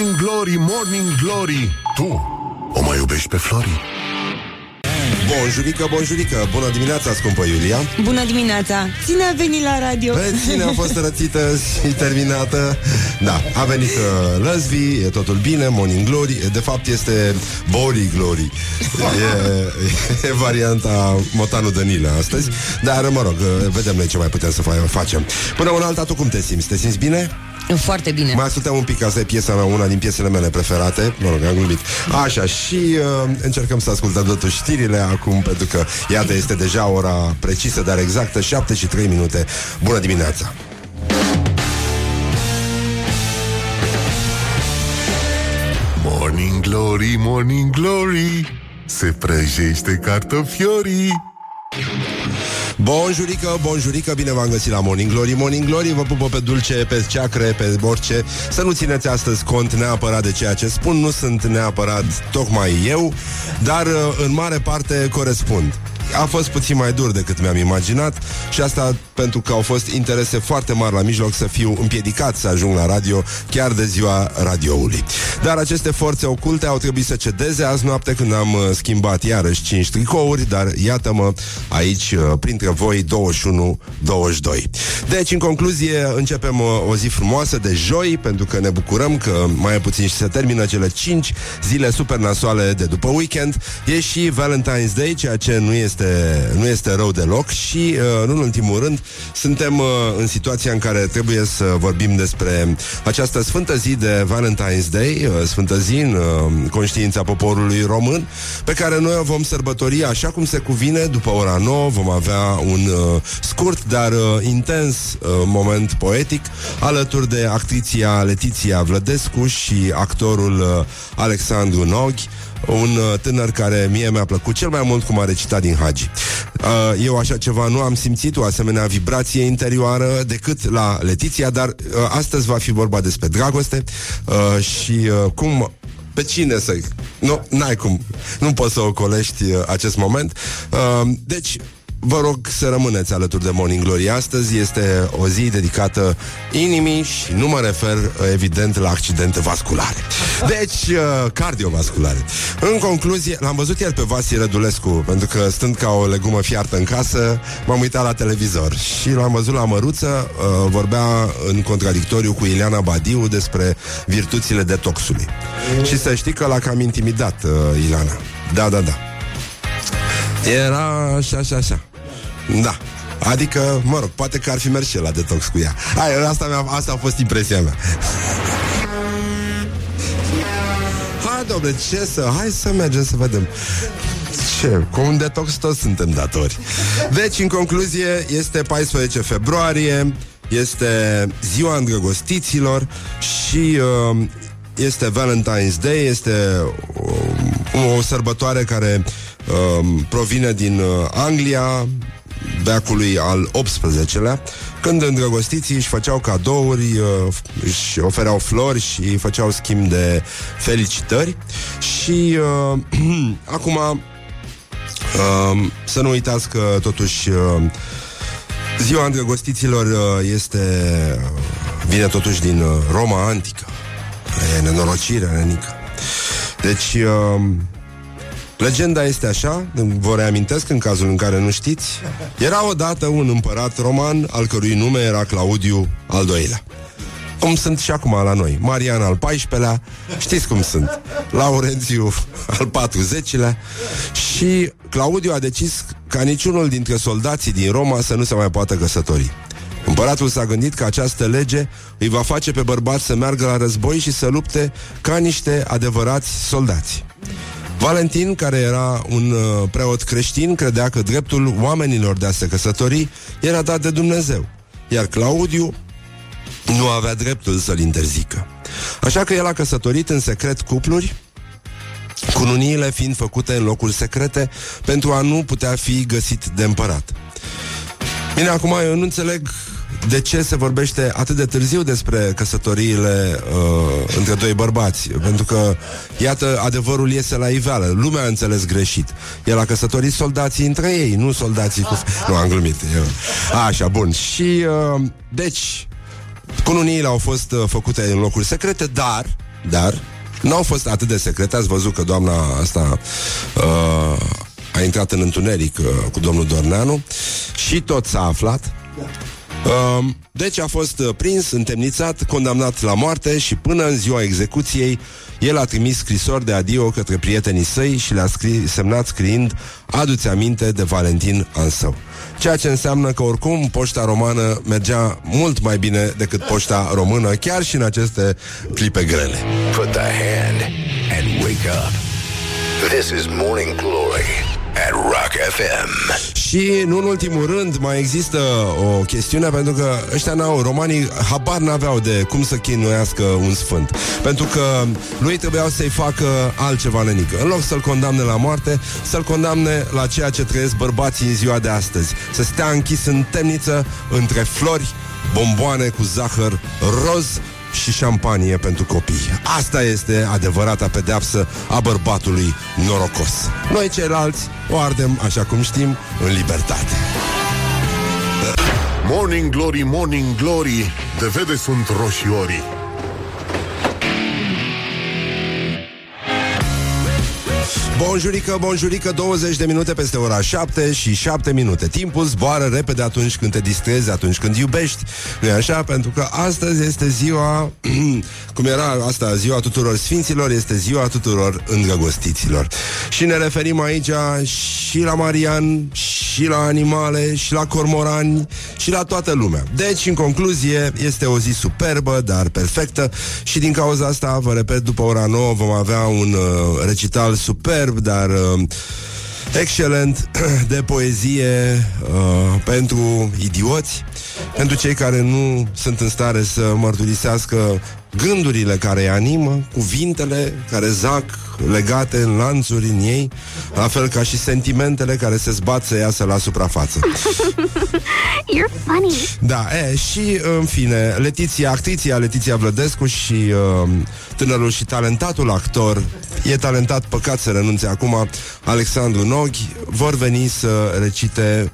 Morning Glory, Morning Glory. Tu o mai iubești pe Flori? Bonjurică, bonjurică, bună dimineața, scumpă Iulia. Bună dimineața, ține a venit la radio? Bă, ține a fost rățită și terminată. Da, a venit uh, Lăzvi, e totul bine, Morning Glory. De fapt este Bori Glory. E, e varianta Motanu Danile astăzi. Dar, mă rog, uh, vedem noi ce mai putem să facem. Până una alta, tu cum te simți? Te simți bine? Foarte bine. Mai ascultăm un pic, asta e piesa mea, una din piesele mele preferate. Mă rog, am glumit. Așa, și uh, încercăm să ascultăm totuși știrile acum, pentru că, iată, este deja ora precisă, dar exactă, 7 și 3 minute. Bună dimineața! Morning Glory, Morning Glory Se prăjește cartofiorii Bonjurică, bonjurică, bine v-am găsit la Morning Glory. Morning Glory, vă pupă pe dulce, pe ceacre, pe orice. Să nu țineți astăzi cont neapărat de ceea ce spun Nu sunt neapărat tocmai eu Dar în mare parte corespund. A fost puțin mai dur decât mi-am imaginat și asta pentru că au fost interese foarte mari la mijloc să fiu împiedicat să ajung la radio chiar de ziua radioului. Dar aceste forțe oculte au trebuit să cedeze azi noapte când am uh, schimbat iarăși 5 tricouri, dar iată-mă aici uh, printre voi 21-22. Deci, în concluzie, începem uh, o zi frumoasă de joi, pentru că ne bucurăm că mai e puțin și se termină cele 5 zile super nasoale de după weekend. E și Valentine's Day, ceea ce nu este este, nu este rău deloc și, uh, nu în ultimul rând, suntem uh, în situația în care trebuie să vorbim despre această sfântă zi de Valentine's Day, uh, sfântă zi în conștiința poporului român, pe care noi o vom sărbători așa cum se cuvine, după ora 9 vom avea un scurt, dar intens moment poetic alături de actriția Letiția Vlădescu și actorul Alexandru Noghi, un uh, tânăr care mie mi-a plăcut cel mai mult cum a recitat din Hagi. Uh, eu așa ceva nu am simțit, o asemenea vibrație interioară decât la Letiția, dar uh, astăzi va fi vorba despre dragoste și cum pe cine să... Nu, n-ai cum. Nu poți să ocolești acest moment. deci, Vă rog să rămâneți alături de Morning Glory. Astăzi este o zi dedicată inimii Și nu mă refer, evident, la accidente vasculare. Deci, uh, cardiovasculare. În concluzie, l-am văzut ieri pe Vasi Rădulescu Pentru că stând ca o legumă fiartă în casă M-am uitat la televizor Și l-am văzut la măruță uh, Vorbea în contradictoriu cu Ileana Badiu Despre virtuțile detoxului. Și să știi că l-a cam intimidat uh, Ileana. Da, da, da. Era așa, așa, așa. Da. Adică, mă rog, poate că ar fi mers și la detox cu ea. Hai, asta, mea, asta a fost impresia mea. Hai, domnule, ce să... Hai să mergem să vedem. Ce? Cu un detox toți suntem datori. Deci, în concluzie, este 14 februarie, este ziua îndrăgostiților și uh, este Valentine's Day, este uh, o sărbătoare care uh, provine din uh, Anglia, veacului al XVIII-lea, când îndrăgostiții își făceau cadouri, uh, își ofereau flori și făceau schimb de felicitări. Și uh, acum uh, să nu uitați că totuși uh, ziua îndrăgostiților uh, este vine totuși din uh, Roma antică. E nenorocire, nenică. Deci uh, Legenda este așa, vă reamintesc în cazul în care nu știți, era odată un împărat roman al cărui nume era Claudiu al doilea. Cum sunt și acum la noi. Marian al 14-lea, știți cum sunt. Laurențiu al 40-lea și Claudiu a decis ca niciunul dintre soldații din Roma să nu se mai poată căsători. Împăratul s-a gândit că această lege îi va face pe bărbați să meargă la război și să lupte ca niște adevărați soldați. Valentin, care era un uh, preot creștin, credea că dreptul oamenilor de a se căsători era dat de Dumnezeu, iar Claudiu nu avea dreptul să-l interzică. Așa că el a căsătorit în secret cupluri, cununiile fiind făcute în locuri secrete pentru a nu putea fi găsit de împărat. Bine, acum eu nu înțeleg de ce se vorbește atât de târziu despre căsătoriile uh, între doi bărbați. Pentru că, iată, adevărul iese la iveală. Lumea a înțeles greșit. El a căsătorit soldații între ei, nu soldații cu... Nu, am glumit. Eu. Așa, bun. Și, uh, deci, cununiile au fost uh, făcute în locuri secrete, dar dar nu au fost atât de secrete. Ați văzut că doamna asta uh, a intrat în întuneric uh, cu domnul Dorneanu și tot s-a aflat. Uh, deci a fost uh, prins, întemnițat, condamnat la moarte și până în ziua execuției el a trimis scrisori de adio către prietenii săi și le-a scri- semnat scriind Adu-ți aminte de Valentin Ansău. Ceea ce înseamnă că oricum poșta romană mergea mult mai bine decât poșta română, chiar și în aceste clipe grele. Put the hand and wake up. This is Morning Glory at Rock FM. Și, nu în ultimul rând, mai există o chestiune Pentru că ăștia n-au, romanii Habar n-aveau de cum să chinuiască un sfânt. Pentru că lui trebuiau să-i facă altceva nenică. În loc să-l condamne la moarte Să-l condamne la ceea ce trăiesc bărbații în ziua de astăzi. Să stea închis în temniță Între flori, bomboane cu zahăr roz și șampanie pentru copii. Asta este adevărata pedeapsă a bărbatului norocos. Noi ceilalți o ardem, așa cum știm, în libertate. Morning Glory, Morning Glory, de vede sunt roșiorii. Bonjurică, bonjurică, 20 de minute peste ora 7 și 7 minute. Timpul zboară repede atunci când te distrezi, atunci când iubești. nu e așa? Pentru că astăzi este ziua, cum era asta, ziua tuturor sfinților, este ziua tuturor îndrăgostiților. Și ne referim aici și la Marian, și la animale, și la cormorani, și la toată lumea. Deci, în concluzie, este o zi superbă, dar perfectă și din cauza asta, vă repet, după ora 9 vom avea un uh, recital superb, dar uh, excelent de poezie uh, pentru idioți, pentru cei care nu sunt în stare să mărturisească gândurile care îi animă, cuvintele care zac legate în lanțuri în ei, la fel ca și sentimentele care se zbat să iasă la suprafață. You're funny. Da, e, și în fine, Letiția, actriția Letiția Vlădescu și uh, tânărul și talentatul actor, e talentat, păcat să renunțe acum, Alexandru Noghi, vor veni să recite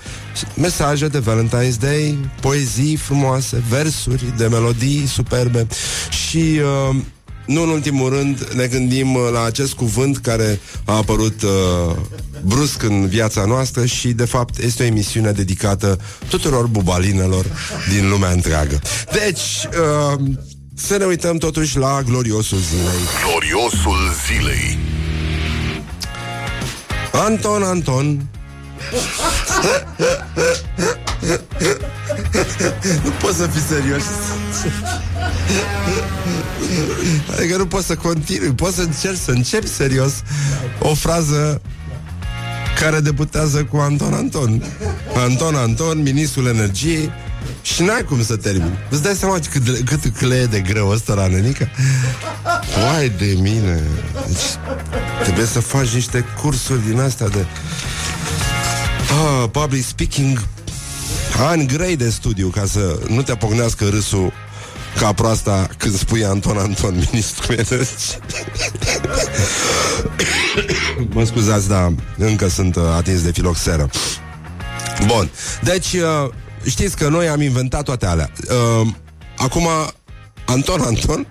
mesaje de Valentine's Day, poezii frumoase, versuri de melodii superbe și... Uh, nu în ultimul rând ne gândim uh, la acest cuvânt care a apărut uh, brusc în viața noastră și de fapt este o emisiune dedicată tuturor bubalinelor din lumea întreagă. Deci, uh, să ne uităm totuși la gloriosul zilei. Gloriosul zilei. Anton Anton Nu poți să fii serios. Adică nu poți să continui. Poți să încerci să începi serios O frază care debutează cu Anton Anton. Anton Anton, ministrul energiei. Și n-ai cum să termin. Îți dai seama cât, de- cât cleie de greu ăsta la nenică? Vai de mine. Deci, Trebuie să faci niște cursuri din astea de ah, Public speaking Ani grei de studiu Ca să nu te pocnească râsul ca proasta când spui Anton Anton, ministrul energiei. mă scuzați, dar încă sunt uh, atins de filoxeră. Bun, deci uh, știți că noi am inventat toate alea. Uh, acum, Anton Anton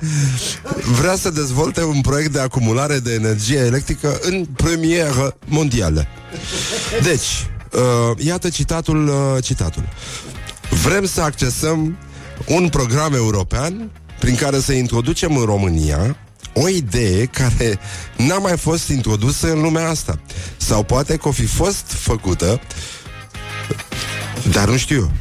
vrea să dezvolte un proiect de acumulare de energie electrică în premieră mondială. Deci, uh, iată citatul, uh, citatul. Vrem să accesăm un program european prin care să introducem în România o idee care n-a mai fost introdusă în lumea asta. Sau poate că o fi fost făcută, dar nu știu eu.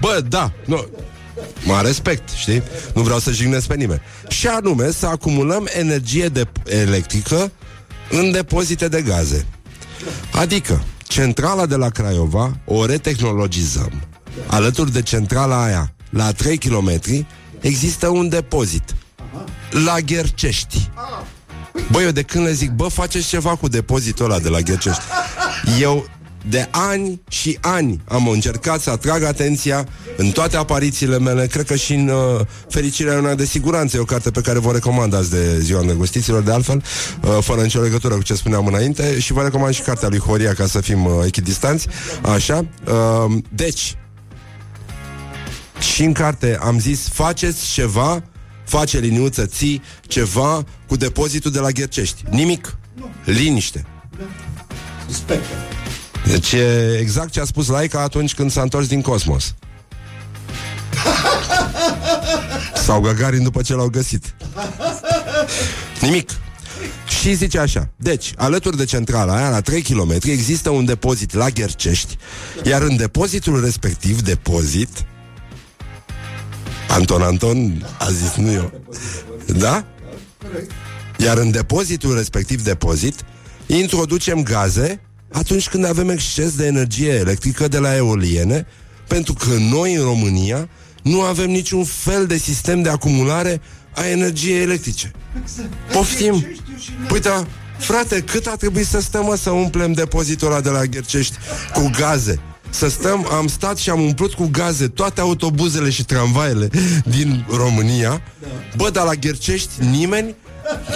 Bă, da, nu, mă respect, știi? Nu vreau să jignesc pe nimeni. Și anume să acumulăm energie de electrică în depozite de gaze. Adică, centrala de la Craiova o retehnologizăm. Alături de centrala aia, la 3 km, există un depozit. La Ghercești. Băi, eu de când le zic, bă, faceți ceva cu depozitul ăla de la Ghercești. Eu de ani și ani am încercat să atrag atenția în toate aparițiile mele, cred că și în uh, Fericirea Luna de Siguranță, e o carte pe care vă recomand azi de ziua negustiților, de altfel, uh, fără nicio legătură cu ce spuneam înainte, și vă recomand și cartea lui Horia ca să fim uh, echidistanți. Așa. Uh, deci, Și în carte am zis, faceți ceva, face liniuță ții, ceva cu depozitul de la Ghercești. Nimic. Liniște. Deci e exact ce a spus Laica atunci când s-a întors din cosmos. Sau Gagarin după ce l-au găsit. Nimic. Și zice așa Deci, alături de centrala aia, la 3 km Există un depozit la Ghercești Iar în depozitul respectiv Depozit Anton Anton a zis, nu eu Da? Iar în depozitul respectiv depozit Introducem gaze Atunci când avem exces de energie electrică De la eoliene Pentru că noi în România Nu avem niciun fel de sistem de acumulare A energiei electrice Poftim Păi da, frate, cât a trebuit să stăm mă, să umplem depozitul ăla de la Ghercești cu gaze? Să stăm, am stat și am umplut cu gaze toate autobuzele și tramvaiele din România. Bă, dar la Ghercești nimeni?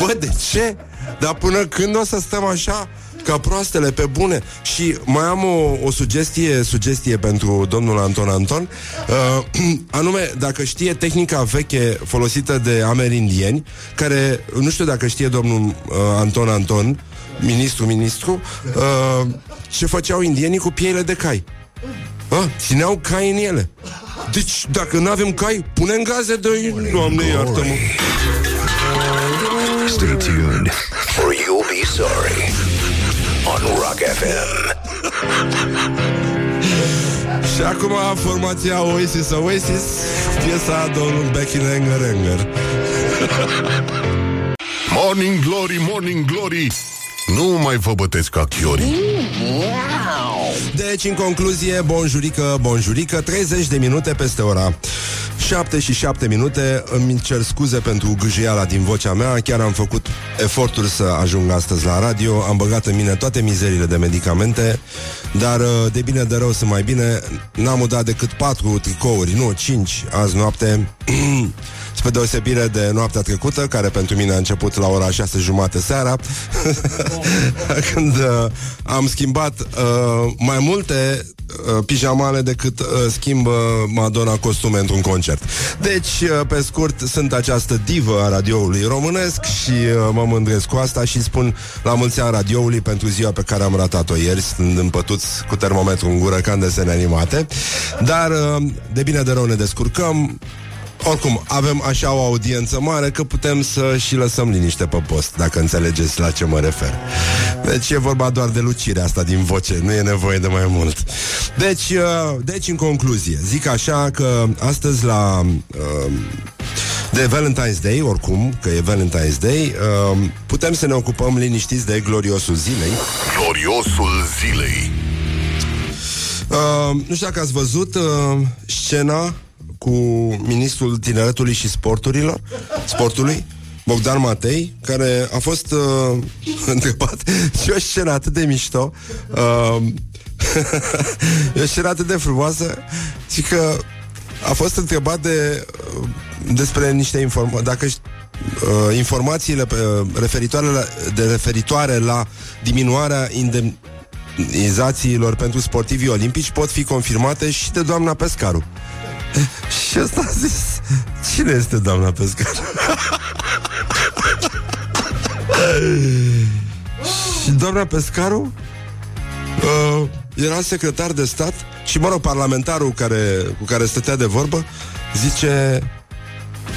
Bă, de ce? Dar până când o să stăm așa? Ca proastele, pe bune. Și mai am o, o sugestie, sugestie pentru domnul Anton Anton, uh, anume, dacă știe tehnica veche folosită de amerindieni, care, nu știu dacă știe domnul uh, Anton Anton, ministru-ministru, uh, ce făceau indienii cu pieile de cai. Uh, țineau cai în ele. Deci, dacă nu avem cai, punem gaze de... Doamne, iartă-mă! Stay tuned, or you'll be sorry. On Rock FM. Și acum formația Oasis Oasis Piesa domnul Becky Langer Langer. Morning Glory, Morning Glory. Nu mai vă bătesc ca chiorii Deci, în concluzie, bonjurică, bonjurică 30 de minute peste ora 7 și 7 minute. Îmi cer scuze pentru gâjiala din vocea mea. Chiar am făcut eforturi să ajung astăzi la radio. Am băgat în mine toate mizerile de medicamente Dar uh, de bine de rău sunt mai bine. N-am udat decât 4 tricouri. Nu, 5 azi noapte Spre deosebire de noaptea trecută Care pentru mine a început la ora 6 jumate seara Când uh, am schimbat uh, mai multe uh, pijamale decât uh, schimbă Madonna costume într-un concert. Deci, uh, pe scurt, sunt această divă a radioului românesc și uh, mă mândresc cu asta și spun la mulți ani radioului pentru ziua pe care am ratat-o ieri, stând împătuți cu termometru în gură ca în desene animate. Dar, uh, de bine de rău ne descurcăm. Oricum, avem așa o audiență mare că putem să și lăsăm liniște pe post, dacă înțelegeți la ce mă refer. Deci e vorba doar de lucirea asta din voce, nu e nevoie de mai mult. Deci, uh, deci în concluzie, zic așa că astăzi la... Uh, de Valentine's Day, oricum, că e Valentine's Day, uh, putem să ne ocupăm liniștiți de gloriosul zilei. Gloriosul zilei Uh, nu știu dacă ați văzut uh, scena cu ministrul tineretului și sporturilor, sportului, Bogdan Matei, care a fost uh, întrebat și o scenă atât de mișto, uh, e o scenă atât de frumoasă, și că a fost întrebat de, uh, despre niște informații, dacă uh, informațiile pe, referitoare la, de referitoare la diminuarea indemnizațiilor pentru sportivii olimpici pot fi confirmate și de doamna Pescaru. Și ăsta a zis Cine este doamna Pescar? și doamna Pescaru uh, Era secretar de stat Și mă rog, parlamentarul care, Cu care stătea de vorbă Zice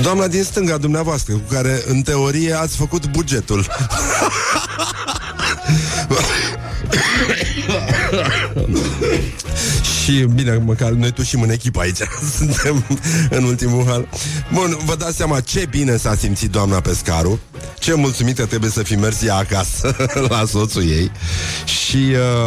Doamna din stânga dumneavoastră Cu care în teorie ați făcut bugetul și bine, măcar noi tușim în echipă aici Suntem în ultimul hal. Bun, vă dați seama ce bine s-a simțit doamna Pescaru. Ce mulțumită trebuie să fi mers ea acasă La soțul ei. Și,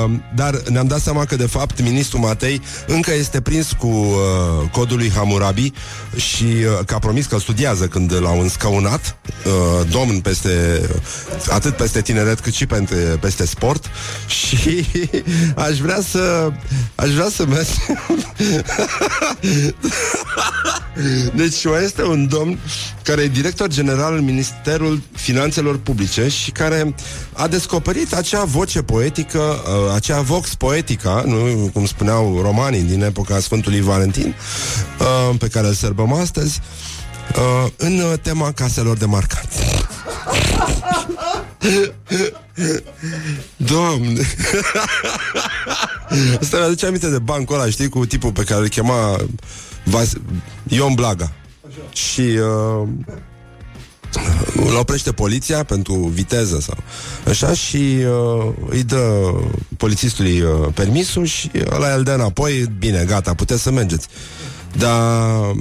uh, dar ne-am dat seama că de fapt Ministrul Matei încă este prins cu uh, codul lui Hammurabi Și uh, că a promis că studiază când l-au înscăunat uh, Domn peste Atât peste tineret cât și peste, peste sport. Și aș vrea să Aș vrea să merg Deci mai este un domn care e director general în Ministerul Finanțelor Publice și care a descoperit acea voce poetică, uh, acea vox poetica, nu cum spuneau romanii din epoca Sfântului Valentin, uh, pe care îl sărbăm astăzi, uh, în tema caselor de marcat. Doamne. Asta mi-aduce aminte de bancul ăla, știi, cu tipul pe care îl chema Vas- Ion Blaga. Și uh, îl oprește poliția pentru viteză sau așa și uh, îi dă polițistului uh, permisul și ăla îl dă înapoi, bine, gata, puteți să mergeți. Dar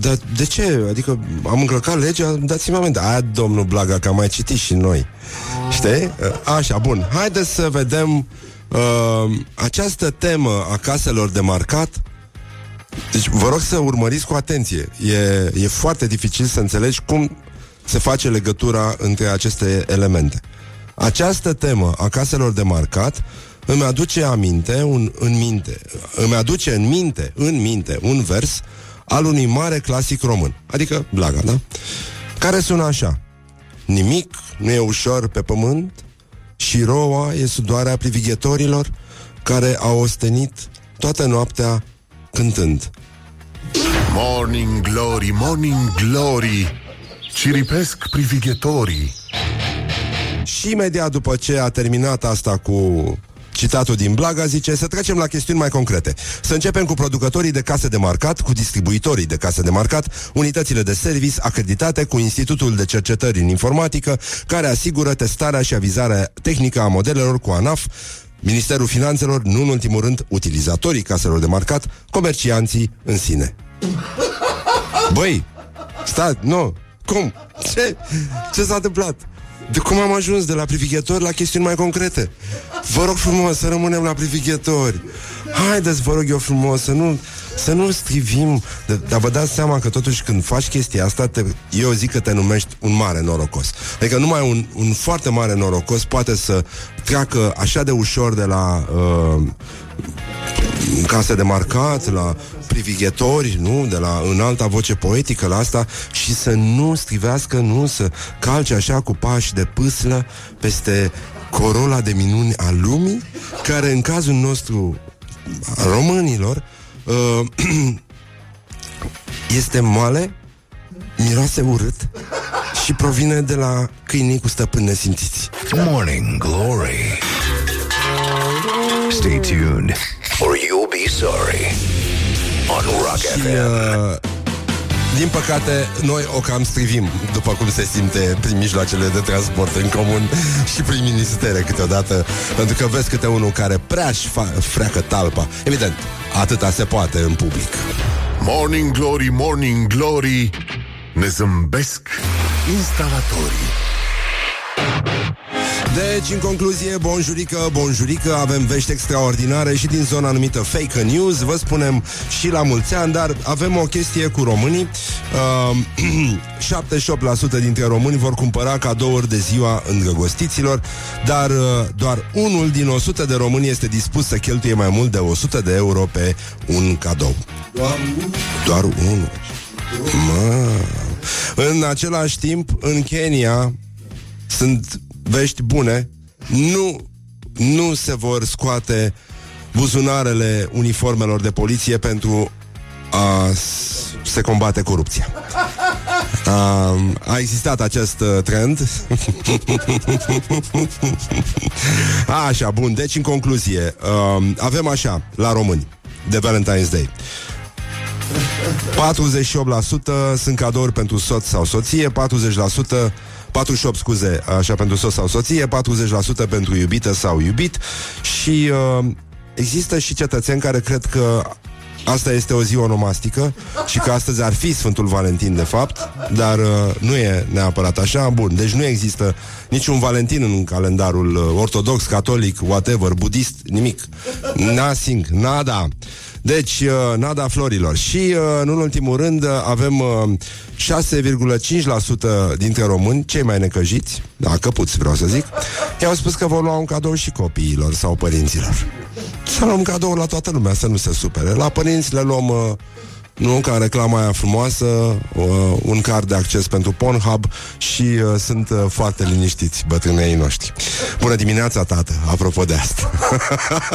dar de ce? Adică am încălcat legea, dați-mi aminte. Aia, domnul Blaga, că am mai citit și noi. Știi? Așa, bun. Haideți să vedem uh, această temă a caselor de marcat. Deci vă rog să urmăriți cu atenție. E, e foarte dificil să înțelegi cum se face legătura între aceste elemente. Această temă a caselor de marcat îmi aduce aminte, un, în minte, îmi aduce în minte, în minte, un vers al unui mare clasic român, adică Blaga, da? Care sună așa. Nimic nu e ușor pe pământ și roa e sudoarea privighetorilor care au ostenit toată noaptea cântând. Morning Glory, Morning Glory Ciripesc privighetorii Și imediat după ce a terminat asta cu citatul din Blaga, zice să trecem la chestiuni mai concrete. Să începem cu producătorii de case de marcat, cu distribuitorii de case de marcat, unitățile de service acreditate cu Institutul de Cercetări în Informatică, care asigură testarea și avizarea tehnică a modelelor cu ANAF, Ministerul Finanțelor, nu în ultimul rând, utilizatorii caselor de marcat, comercianții în sine. Băi, stai, nu, cum? Ce? Ce s-a întâmplat? De cum am ajuns de la privighetori la chestiuni mai concrete? Vă rog frumos să rămânem la privighetori. Haideți, vă rog eu frumos, să nu, să nu strivim. De, dar vă dați seama că totuși când faci chestia asta, te, eu zic că te numești un mare norocos. Adică numai un, un foarte mare norocos poate să treacă așa de ușor de la uh, case de marcat, la privighetori, nu? De la în alta voce poetică la asta și să nu strivească, nu să calce așa cu pași de pâslă peste corola de minuni a lumii, care în cazul nostru a românilor uh, este moale, miroase urât și provine de la câinii cu stăpâni nesimțiți. Morning Glory. Stay tuned, or you'll be sorry. On Rock Și, FM. uh, din păcate, noi o cam strivim, după cum se simte prin mijloacele de transport în comun și prin ministere câteodată, pentru că vezi câte unul care prea și fa- freacă talpa. Evident, atâta se poate în public. Morning Glory, Morning Glory Ne zâmbesc instalatorii Deci, în concluzie, bonjurică, bonjurică, avem vești extraordinare și din zona numită fake news, vă spunem și la mulți ani, dar avem o chestie cu românii. Uh, 78% dintre români vor cumpăra cadouri de ziua îndrăgostiților, dar uh, doar unul din 100 de români este dispus să cheltuie mai mult de 100 de euro pe un cadou. Doar unul. Mă. În același timp, în Kenya sunt vești bune. Nu, nu se vor scoate buzunarele uniformelor de poliție pentru a s- se combate corupția. A, a existat acest uh, trend. așa, bun. Deci, în concluzie, uh, avem așa, la români, de Valentine's Day. 48% sunt cadouri pentru soț sau soție, 40% 48, scuze, așa pentru soț sau soție, 40% pentru iubită sau iubit și uh, există și cetățeni care cred că asta este o zi onomastică și că astăzi ar fi Sfântul Valentin de fapt, dar uh, nu e neapărat așa. Bun, deci nu există niciun Valentin în calendarul uh, ortodox, catolic, whatever, budist, nimic. Nothing, nada. Deci, uh, nada florilor. Și, uh, în ultimul rând, uh, avem uh, 6,5% dintre români, cei mai necăjiți, da, căpuți vreau să zic, i-au spus că vor lua un cadou și copiilor sau părinților. Să luăm cadou la toată lumea, să nu se supere. La părinți le luăm uh, nu, ca reclama aia frumoasă, uh, un card de acces pentru Pornhub și uh, sunt uh, foarte liniștiți bătrânei noștri. Bună dimineața, tată, apropo de asta.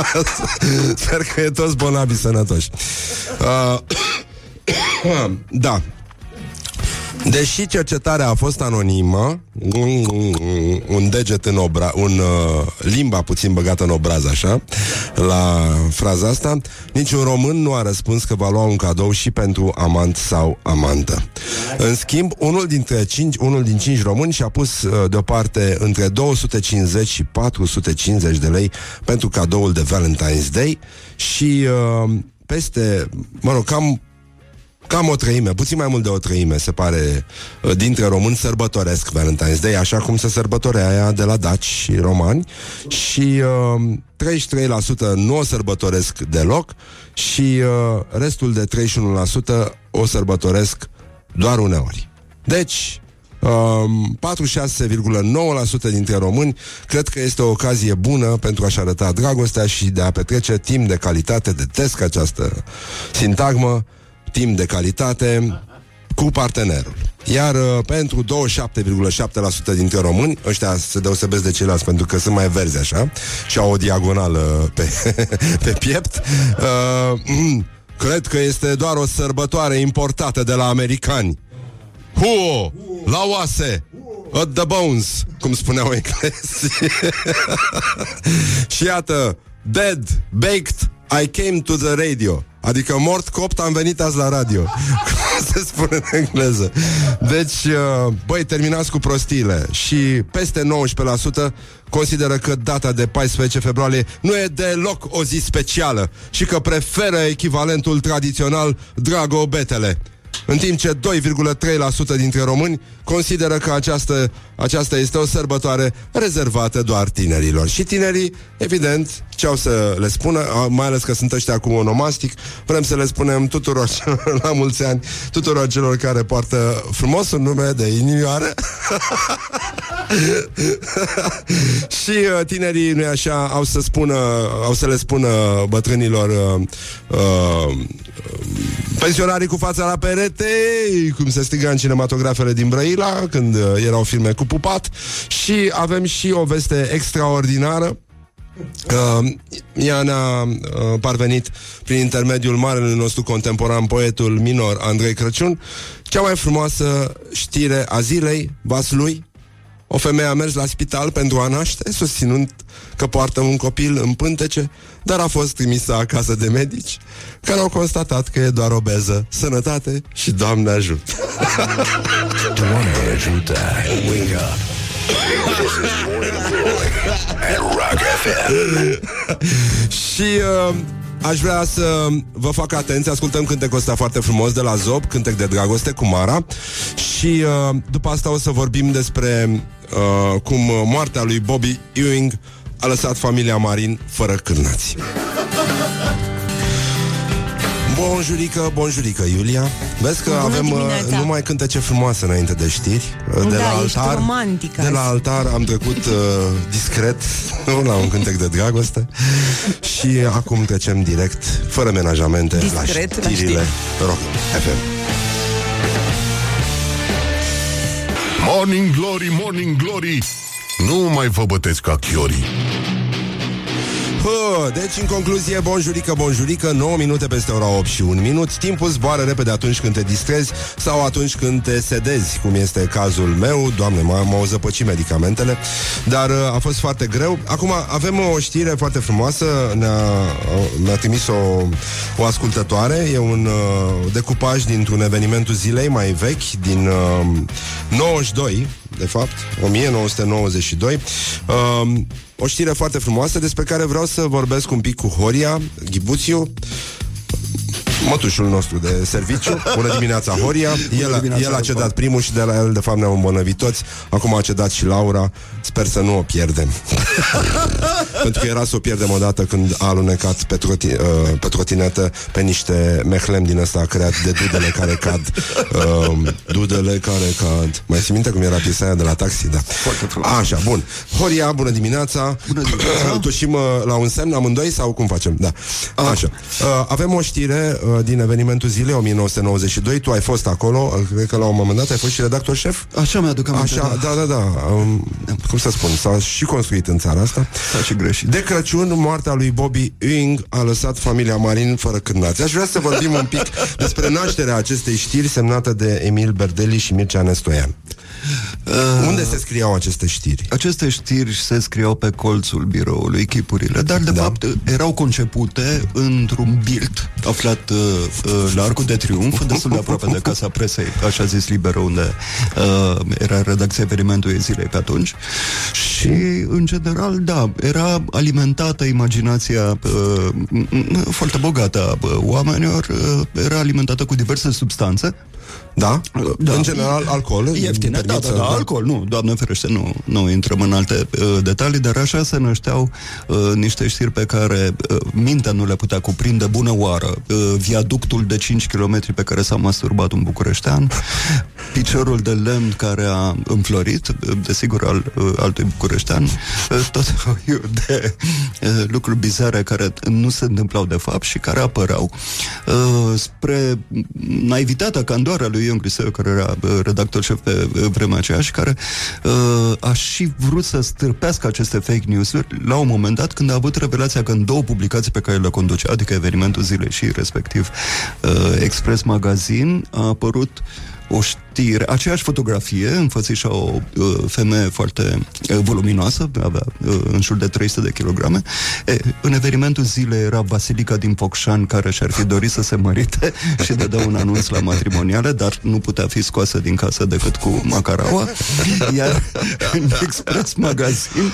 Sper că e toți bolnavi sănătoși. Uh, da, Deși cercetarea a fost anonimă, un, un deget în obra, un uh, limba puțin băgată în obraz, așa, la fraza asta, niciun român nu a răspuns că va lua un cadou și pentru amant sau amantă. În schimb, unul dintre cinci, unul din cinci români și-a pus uh, deoparte între 250 și 450 de lei pentru cadoul de Valentine's Day și uh, peste, mă rog, cam cam o treime, puțin mai mult de o treime, se pare, uh, dintre români sărbătoresc Valentine's Day, așa cum se sărbătorea aia de la daci și romani și uh, 33% nu o sărbătoresc deloc și uh, restul de 31% o sărbătoresc doar uneori. Deci, Um, 46,9% dintre români cred că este o ocazie bună pentru a-și arăta dragostea și de a petrece timp de calitate, de test această sintagmă, timp de calitate cu partenerul. Iar uh, pentru 27,7% dintre români, ăștia se deosebesc de ceilalți pentru că sunt mai verzi așa și au o diagonală pe, pe piept, uh, cred că este doar o sărbătoare importată de la americani. Huo! La oase! At the bones, cum spuneau englezii. și iată, dead, baked, I came to the radio. Adică mort copt am venit azi la radio. Cum se spune în engleză. Deci, uh, băi, terminați cu prostiile. Și peste 19% Consideră că data de 14 februarie Nu e deloc o zi specială Și că preferă echivalentul tradițional Dragobetele în timp ce 2,3% dintre români consideră că această, aceasta este o sărbătoare rezervată doar tinerilor. Și tinerii, evident, ce au să le spună, mai ales că sunt ăștia cu onomastic, vrem să le spunem tuturor la mulți ani, tuturor celor care poartă frumos un nume de inimioară. și uh, tinerii, nu așa, au să spună, au să le spună bătrânilor uh, uh, pensionarii cu fața la perete, cum se striga în cinematografele din Brăila, când uh, erau filme cu pupat. Și avem și o veste extraordinară Uh, ea ne-a uh, parvenit prin intermediul marelui nostru contemporan, poetul minor Andrei Crăciun, cea mai frumoasă știre a zilei, Vaslui. O femeie a mers la spital pentru a naște, susținând că poartă un copil în pântece, dar a fost trimisă acasă de medici, care au constatat că e doar obeză, sănătate și Doamne ajută. Doamne ajută. Wake up. This is Morning Glory at Rock FM. Și uh, aș vrea să vă fac atenție Ascultăm cântecul ăsta foarte frumos de la Zob Cântec de dragoste cu Mara Și uh, după asta o să vorbim despre uh, Cum moartea lui Bobby Ewing A lăsat familia Marin fără cârnați. Bonjurică, bonjurică, Iulia. Vezi că Bună avem uh, dimineața. numai cântece frumoase înainte de știri uh, De Da, la ești altar. romantic De azi. la altar am trecut uh, discret nu, La un cântec de dragoste. Și acum trecem direct Fără menajamente Discret, la la știrile Rock FM Morning Glory, Morning Glory Nu mai vă bătesc ca chiorii. Hă, deci, în concluzie, bonjurică, bonjurică 9 minute peste ora 8 și 1 minut. Timpul zboară repede atunci când te distrezi Sau atunci când te sedezi Cum este cazul meu. Doamne, m- m-au zăpăcit medicamentele Dar uh, a fost foarte greu. Acum avem o știre foarte frumoasă. Ne-a, ne-a trimis o, o ascultătoare. E un uh, decupaj dintr-un evenimentul zilei mai vechi Din uh, 92 de fapt, 1992 uh, o știre foarte frumoasă despre care vreau să vorbesc un pic cu Horia Ghibuțiu, mătușul nostru de serviciu. Bună dimineața, Horia. El, dimineața, el a cedat Răzvan. primul și de la el, de fapt, ne-am îmbolnăvit toți. Acum a cedat și Laura. Sper să nu o pierdem. Pentru că era să o pierdem odată când a alunecat pe, troti, uh, pe trotinetă pe niște mehlem din ăsta creat de dudele care cad. Uh, dudele care cad. Mai ții minte cum era piesa aia de la taxi? Da. Foarte frumos. Așa, bun. Horia, bună dimineața. Bună dimineața. Tușim uh, la un semn amândoi sau cum facem? Da. Așa. Uh, avem o știre uh, uh, din evenimentul zilei 1992. Tu ai fost acolo, uh, cred că la un moment dat ai fost și redactor șef. Așa mi-aduc aminte, Așa, da, da, da. Um, cum să spun, s-a și construit în țara asta. S-a și greșit. De Crăciun, moartea lui Bobby Ewing a lăsat familia Marin fără cârnați. Aș vrea să vorbim un pic despre nașterea acestei știri semnată de Emil Berdeli și Mircea Nestoian. Uh, Unde se scriau aceste știri? Aceste știri se scriau pe colțul biroului, chipurile, dar de Da. da. fapt erau concepute într-un bild aflat uh, uh, la Arcul de Triunf, destul de aproape de Casa Presei, așa zis liberă, unde uh, era redacția evenimentului zilei pe atunci. Și, în general, da, era alimentată imaginația uh, m- m- foarte bogată a uh, oamenilor, uh, era alimentată cu diverse substanțe, Da? Da. În general, alcool. Ieftine, da, Permit da, să- da, alcool, nu, doamne ferește, nu, nu intrăm în alte uh, detalii, dar așa se nășteau uh, niște știri pe care uh, mintea nu le putea cuprinde bună oară. Uh, viaductul de 5 km pe care s-a masturbat un bucureștean, piciorul de lemn care a înflorit, uh, desigur, al uh, altui bucureștean, uh, tot felul de uh, lucruri bizare care nu se întâmplau de fapt și care apăreau uh, spre naivitatea, candoarea lui Ion Criseu, care era uh, redactor șef pe uh, vremea aceea și care uh, a și vrut să stârpească aceste fake news-uri la un moment dat când a avut revelația că în două publicații pe care le conducea, adică evenimentul zilei și respectiv uh, Express Magazine, a apărut o știre, aceeași fotografie, înfățișa o uh, femeie foarte uh, voluminoasă, avea uh, în jur de 300 de kilograme. E, în evenimentul zilei era Vasilica din Focșani, care și-ar fi dorit să se mărite și dădea un anunț la matrimoniale, dar nu putea fi scoasă din casă decât cu macaraua. Iar în Express Magazine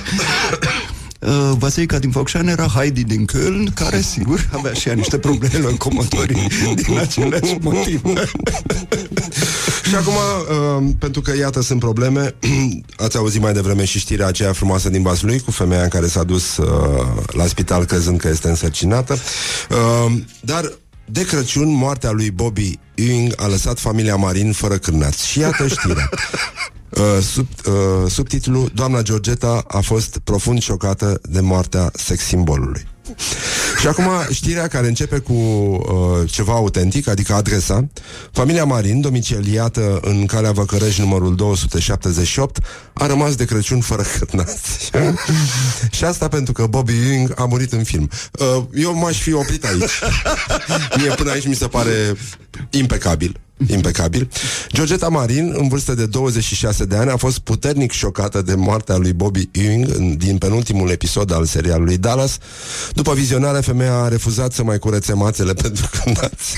Uh, Vasilica din Focșani era Heidi din Köln, care, sigur, avea și ea niște probleme locomotorii din aceleași motive. Și acum, uh, pentru că, iată, sunt probleme, ați auzit mai devreme și știrea aceea frumoasă din Vaslui cu femeia care s-a dus uh, la spital crezând că este însărcinată. Uh, dar de Crăciun, moartea lui Bobby Ewing a lăsat familia Marin fără cârnați. Și iată știrea. Uh, sub, uh, subtitlul Doamna Georgeta a fost profund șocată de moartea sex simbolului. Și acum știrea care începe cu uh, ceva autentic, adică adresa. Familia Marin, domiciliată în calea Văcărești numărul 278, a rămas de Crăciun fără cârnați. și asta pentru că Bobby Ewing a murit în film. Uh, eu m-aș fi oprit aici. Mie până aici mi se pare impecabil. Impecabil. Georgeta Marin, în vârstă de 26 de ani, a fost puternic șocată de moartea lui Bobby Ewing în- din penultimul episod al serialului Dallas. După vizionare, femeia a refuzat să mai curețe mațele pentru cârnați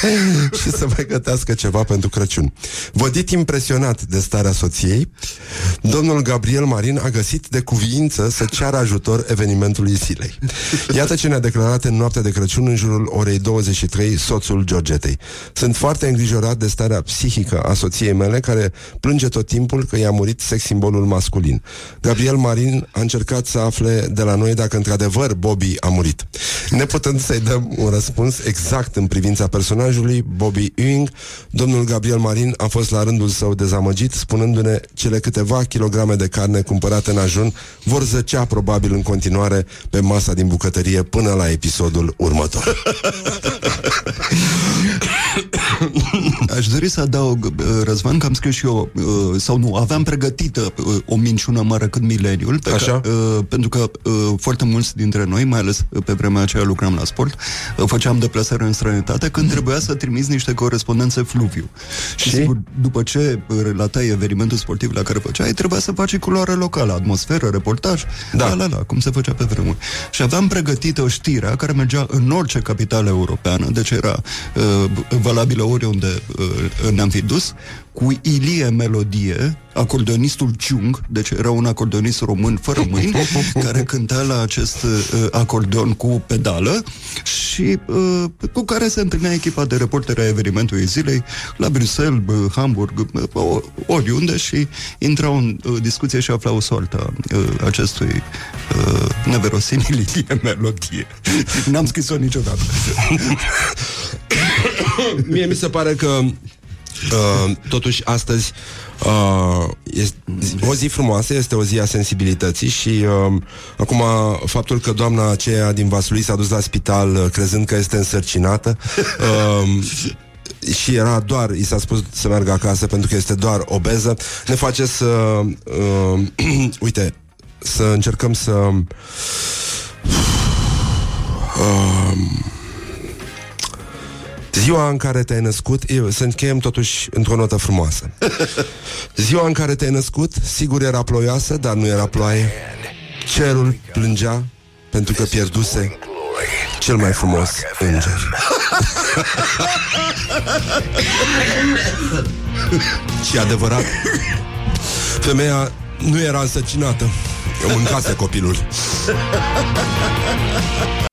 și să mai gătească ceva pentru Crăciun. Vădit impresionat de starea soției, domnul Gabriel Marin a găsit de cuviință să ceară ajutor evenimentului zilei. Iată ce ne-a declarat în noaptea de Crăciun în jurul orei 23 soțul Georgetei. Sunt foarte îngrijorat de starea psihică a soției mele care plânge tot timpul că i-a murit sex simbolul masculin. Gabriel Marin a încercat să afle de la noi dacă într-adevăr Bobby a murit. Neputând să-i dăm un răspuns exact în privința personajului Bobby Ewing, domnul Gabriel Marin a fost la rândul său dezamăgit, spunându-ne cele câteva kilograme de carne cumpărate în ajun vor zăcea probabil în continuare pe masa din bucătărie până la episodul următor. Aș dori să adaug, uh, Răzvan, că am scris și eu, uh, sau nu, aveam pregătită uh, o minciună mare cât mileniul, pe Așa? Ca, uh, pentru că uh, foarte mulți dintre noi, mai ales uh, pe vremea aceea lucram la sport, uh, făceam deplasări în străinătate când trebuia să trimiți niște corespondențe fluviu. Și, Și? sigur, după ce relatai evenimentul sportiv la care făceai, trebuia să faci culoare locală, atmosferă, reportaj, Da. la, la, la, cum se făcea pe vremuri. Și aveam pregătită o știre care mergea în orice capitală europeană, deci era uh, valabilă oriunde uh, ne-am fi dus, cu Ilie Melodie, acordeonistul Ciung, deci era un acordeonist român fără mâini, care cânta la acest uh, acordeon cu pedală și uh, cu care se întâlnea echipa de reporteri a evenimentului zilei la Bruxelles, uh, Hamburg, uh, o- oriunde și intrau în uh, discuție și aflau soarta uh, acestui uh, neverosimil Ilie Melodie. N-am scris-o niciodată. Mie mi se pare că Uh, totuși, astăzi uh, este o zi frumoasă, este o zi a sensibilității și uh, acum faptul că doamna aceea din Vaslui s-a dus la spital uh, crezând că este însărcinată uh, și era doar, i s-a spus să meargă acasă pentru că este doar obeză, ne face să, uh, uite, să încercăm să uh, Ziua în care te-ai născut eu, Să încheiem totuși într-o notă frumoasă. Ziua în care te-ai născut Sigur era ploioasă, dar nu era ploaie. Cerul plângea Pentru că pierduse Cel mai frumos înger. Și adevărat Femeia nu era însăcinată. Mâncase copilul.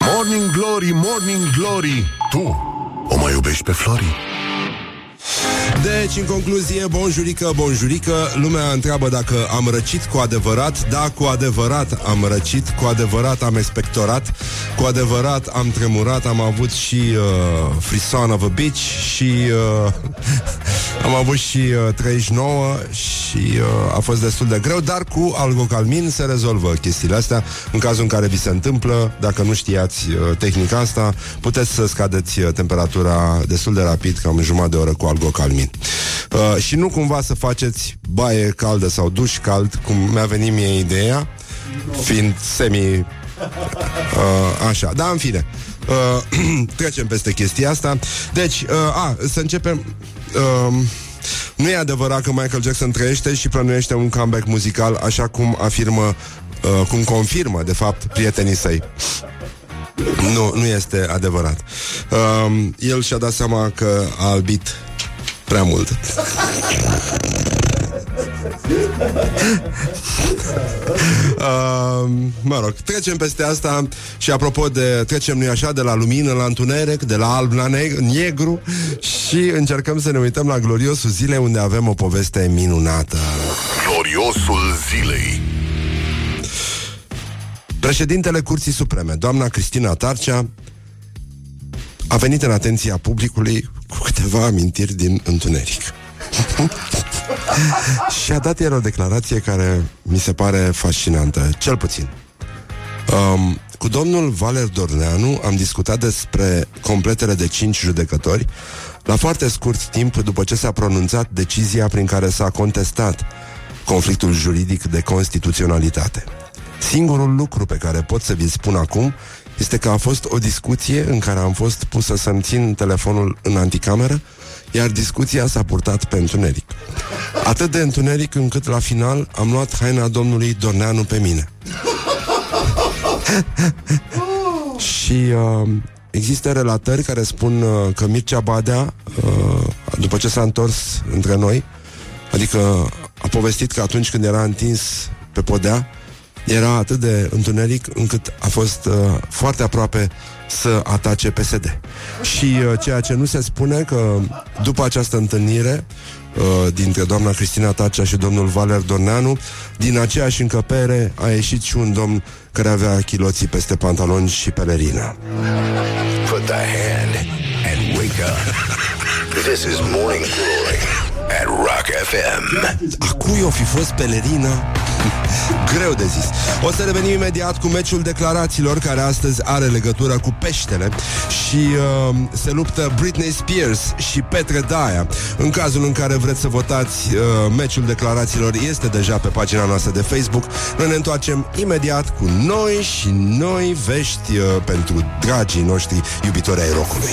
Morning Glory, Morning Glory. Tu o mai iubești pe Flori? Deci, în concluzie, bonjurică, bonjurică Lumea întreabă dacă am răcit cu adevărat. Da, cu adevărat am răcit Cu adevărat am expectorat Cu adevărat am tremurat Am avut și uh, Frison of a Beach Și uh, am avut și uh, 39 Și uh, a fost destul de greu Dar cu algocalmin se rezolvă chestiile astea. În cazul în care vi se întâmplă Dacă nu știați uh, tehnica asta Puteți să scadeți uh, temperatura destul de rapid Cam jumătate de oră cu algocalmin Uh, și nu cumva să faceți baie caldă sau duș cald, cum mi-a venit mie ideea, fiind semi... Uh, așa, da, în fine. Uh, trecem peste chestia asta. Deci, uh, a, să începem... Uh, nu e adevărat că Michael Jackson trăiește și plănuiește un comeback muzical, așa cum afirmă, uh, cum confirmă, de fapt, prietenii săi. Nu, nu este adevărat. Uh, el și-a dat seama că a albit prea mult. uh, mă rog, trecem peste asta și apropo de trecem nu așa de la lumină la întuneric, de la alb la neg- negru și încercăm să ne uităm la gloriosul zilei unde avem o poveste minunată. Gloriosul zilei Președintele Curții Supreme, doamna Cristina Tarcea, a venit în atenția publicului cu câteva amintiri din întuneric. și a dat el o declarație care mi se pare fascinantă, cel puțin. Um, cu domnul Valer Dorneanu am discutat despre completele de cinci judecători la foarte scurt timp după ce s-a pronunțat decizia prin care s-a contestat conflictul juridic de constituționalitate. Singurul lucru pe care pot să vi spun acum este că a fost o discuție în care am fost pusă să-mi țin telefonul în anticameră, iar discuția s-a purtat pe întuneric. Atât de întuneric încât la final am luat haina domnului Dorneanu pe mine. Și uh, există relatări care spun uh, că Mircea Badea, uh, după ce s-a întors între noi, adică a povestit că atunci când era întins pe podea, era atât de întuneric încât a fost uh, foarte aproape să atace PSD. Și uh, ceea ce nu se spune că după această întâlnire uh, dintre doamna Cristina Tacea și domnul Valer Dorneanu, din aceeași încăpere a ieșit și un domn care avea chiloții peste pantaloni și pelerina. Put the hand and wake up. This is Morning Glory at Rock FM. A cui o fi fost pelerina? Greu de zis. O să revenim imediat cu meciul declarațiilor care astăzi are legătură cu peștele și uh, se luptă Britney Spears și Petre Daia. În cazul în care vreți să votați uh, meciul declarațiilor este deja pe pagina noastră de Facebook. Noi ne întoarcem imediat cu noi și noi vești uh, pentru dragii noștri iubitori ai rocului.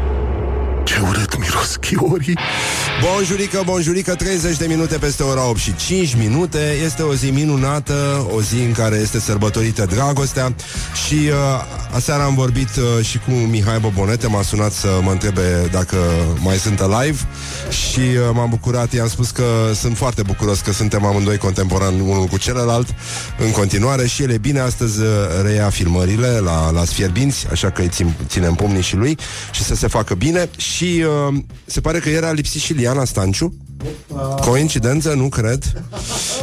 Ce urât miros chiorii. Bonjurică, bonjurică, 30 de minute peste ora 8 și 5 minute. Este o zi minunată, o zi în care este sărbătorită dragostea. Și uh, aseară am vorbit uh, și cu Mihai Bobonete. M-a sunat să mă întrebe dacă mai sunt live. Și uh, m-am bucurat, i-am spus că sunt foarte bucuros Că suntem amândoi contemporani unul cu celălalt În continuare. Și ele bine Astăzi uh, reia filmările la, la Sfierbinți Așa că îi țin, ținem pumnii și lui Și să se facă bine. Și uh, se pare că era lipsit și Liana Stanciu Coincidență? Nu cred.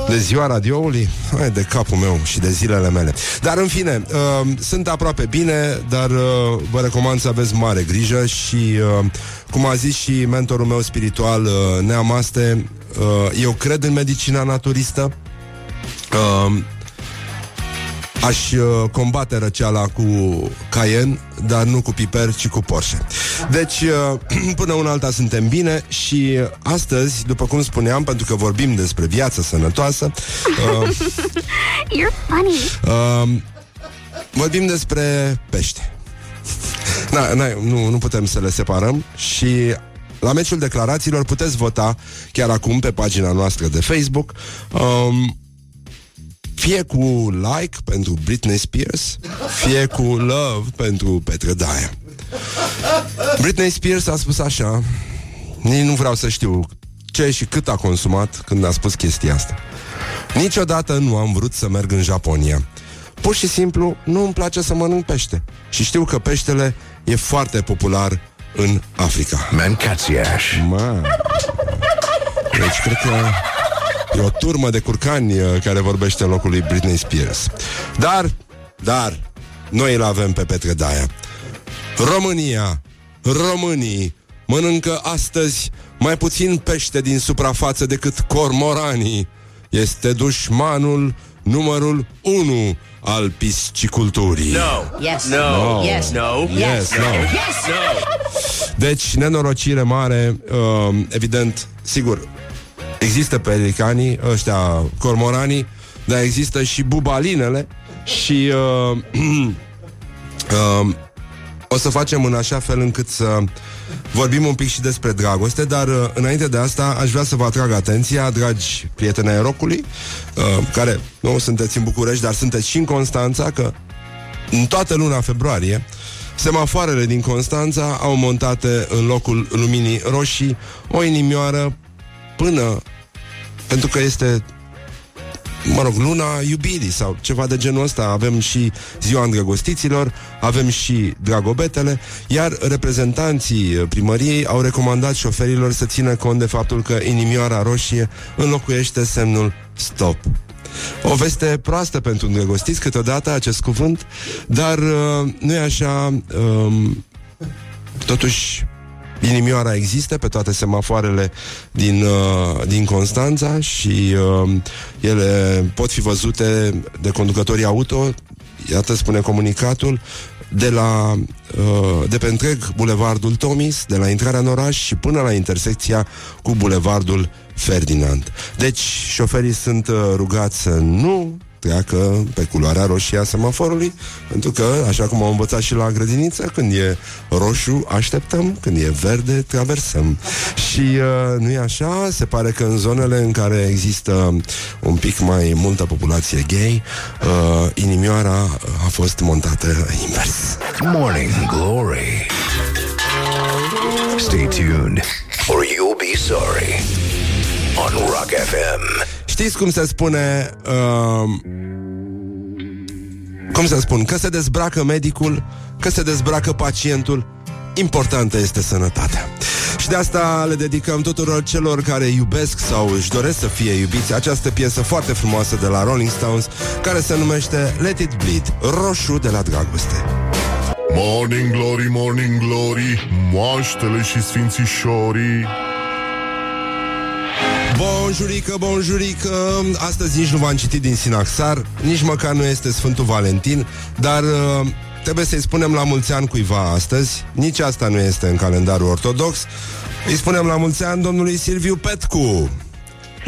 De ziua radioului? Hai de capul meu și de zilele mele. Dar în fine, uh, sunt aproape bine, dar uh, vă recomand să aveți mare grijă și, uh, cum a zis și mentorul meu spiritual, uh, Neamaste, uh, eu cred în medicina naturistă. Uh, Aș uh, combate răceala cu Cayenne, dar nu cu piper, ci cu Porsche. Deci, uh, până una alta suntem bine și uh, astăzi, după cum spuneam, pentru că vorbim despre viață sănătoasă, uh, You're funny. uh, vorbim despre pește. Na, na, nu, nu putem să le separăm și la meciul declarațiilor puteți vota chiar acum pe pagina noastră de Facebook. Um, fie cu like pentru Britney Spears, fie cu love pentru Petre Daia. Britney Spears a spus așa, nici nu vreau să știu ce și cât a consumat când a spus chestia asta. Niciodată nu am vrut să merg în Japonia. Pur și simplu nu îmi place să mănânc pește. Și știu că peștele e foarte popular în Africa. Mancațiaș. Ma. Deci cred că e o turmă de curcani uh, care vorbește în locul lui Britney Spears. Dar, dar, noi îl avem pe Petre Daia. România, românii, mănâncă astăzi mai puțin pește din suprafață decât cormoranii. Este dușmanul numărul 1 al pisciculturii. Yes. No. Yes. No. Yes, no. Deci, nenorocire mare, uh, evident, sigur, există pelicanii, ăștia cormoranii, dar există și bubalinele și uh, uh, o să facem în așa fel încât să vorbim un pic și despre dragoste, dar uh, înainte de asta aș vrea să vă atrag atenția, dragi prieteni ai rocului, uh, care nu sunteți în București, dar sunteți și în Constanța, că în toată luna februarie Semafoarele din Constanța au montate în locul luminii roșii o inimioară până pentru că este mă rog, luna iubirii sau ceva de genul ăsta. Avem și ziua îndrăgostiților, avem și dragobetele, iar reprezentanții primăriei au recomandat șoferilor să țină cont de faptul că inimioara roșie înlocuiește semnul stop. O veste proastă pentru îndrăgostiți câteodată acest cuvânt, dar uh, nu e așa... Um, totuși, Inimioara există pe toate semafoarele din, uh, din Constanța și uh, ele pot fi văzute de conducătorii auto, iată spune comunicatul, de la uh, de pe întreg bulevardul Tomis, de la intrarea în oraș și până la intersecția cu bulevardul Ferdinand. Deci, șoferii sunt uh, rugați să nu treacă pe culoarea roșie a semaforului, pentru că, așa cum am învățat și la grădiniță, când e roșu, așteptăm, când e verde, traversăm. Și uh, nu e așa, se pare că în zonele în care există un pic mai multă populație gay, uh, inimioara a fost montată invers. Morning Glory. Stay tuned or you'll be sorry on Rock FM. Știți cum se spune uh, Cum să spun? Că se dezbracă medicul Că se dezbracă pacientul. Importantă este sănătatea. Și de asta le dedicăm tuturor celor care iubesc Sau își doresc să fie iubiți Această piesă foarte frumoasă de la Rolling Stones Care se numește Let It Bleed Roșu de la dragoste. Morning Glory, Morning Glory Moaștele și sfințișorii Bonjurică, bonjurică. Astăzi nici nu v-am citit din Sinaxar Nici măcar nu este Sfântul Valentin Dar uh, trebuie să-i spunem la mulți ani cuiva astăzi. Nici asta nu este în calendarul ortodox. Îi spunem la mulți ani domnului Silviu Petcu.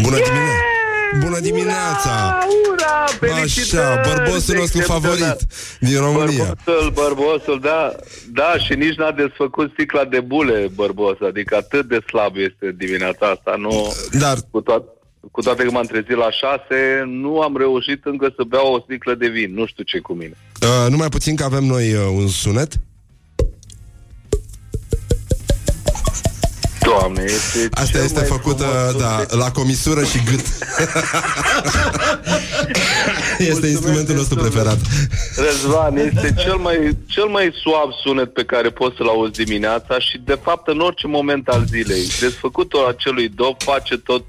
Bună dimineața! Bună dimineața! Ura, Așa, bărbosul nostru favorit din România Bărbosul, bărbosul, da, da, și nici n-a desfăcut sticla de bule, bărbos, adică atât de slab este dimineața asta, nu, Dar cu, toat, cu toate că m-am trezit la șase, nu am reușit încă să beau o sticlă de vin, nu știu ce cu mine. uh, numai puțin că avem noi uh, un sunet Doamne, este Asta cel este mai făcută, frumos da, sunet. la comisură și gât. este instrumentul nostru preferat. Răzvan, este cel mai, cel mai suav sunet pe care poți să-l auzi dimineața și, de fapt, în orice moment al zilei. Desfăcutul acelui dop face tot,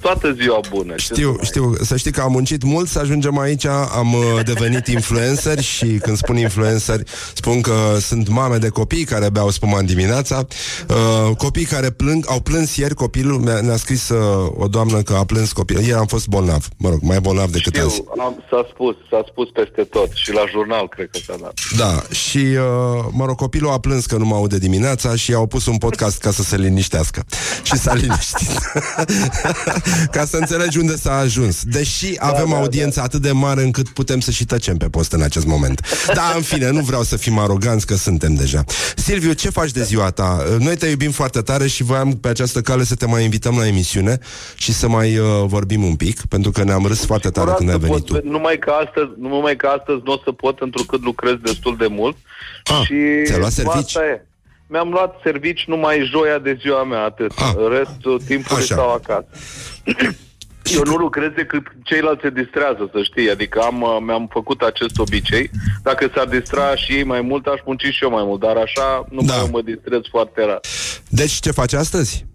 toată ziua bună. Ce să Știu, mai- știu, să știi că am muncit mult să ajungem aici, am uh, devenit influenceri și când spun influenceri, spun că sunt mame de copii care beau spumant dimineața, uh, copii care plâng, au plâns ieri copilul, mi-a, ne-a scris uh, o doamnă că a plâns copilul, ieri am fost bolnav, mă rog, mai bolnav decât azi. Știu, am, s-a spus, s-a spus peste tot și la jurnal cred că s-a dat. Da, și, uh, mă rog, copilul a plâns că nu mă aude dimineața și au pus un podcast ca să se liniștească. Și s-a liniștit. ca să înțelegi unde s-a ajuns. Deși avem da, audiență atât de mare încât putem să și tăcem pe post în acest moment. Da, în fine, nu vreau să fim aroganți că suntem deja. Silviu, ce faci de ziua ta? Noi te iubim foarte tare și voiam pe această cale să te mai invităm la emisiune și să mai uh, vorbim un pic, pentru că ne-am râs foarte tare Curat când ai să venit pot, tu. Numai că astăzi, numai că astăzi nu o să pot, întrucât lucrez destul de mult. Ah, și ți-ai luat servici? Asta e. Mi-am luat servici numai joia de ziua mea, atât. Ah. Restul timpului Așa. stau acasă. Eu nu lucrez decât ceilalți se distrează, să știi. Adică am, uh, mi-am făcut acest obicei. Dacă s-ar distra și ei mai mult, aș munci și eu mai mult. Dar așa nu Da. mai mă distrez foarte rar. Deci ce faci astăzi?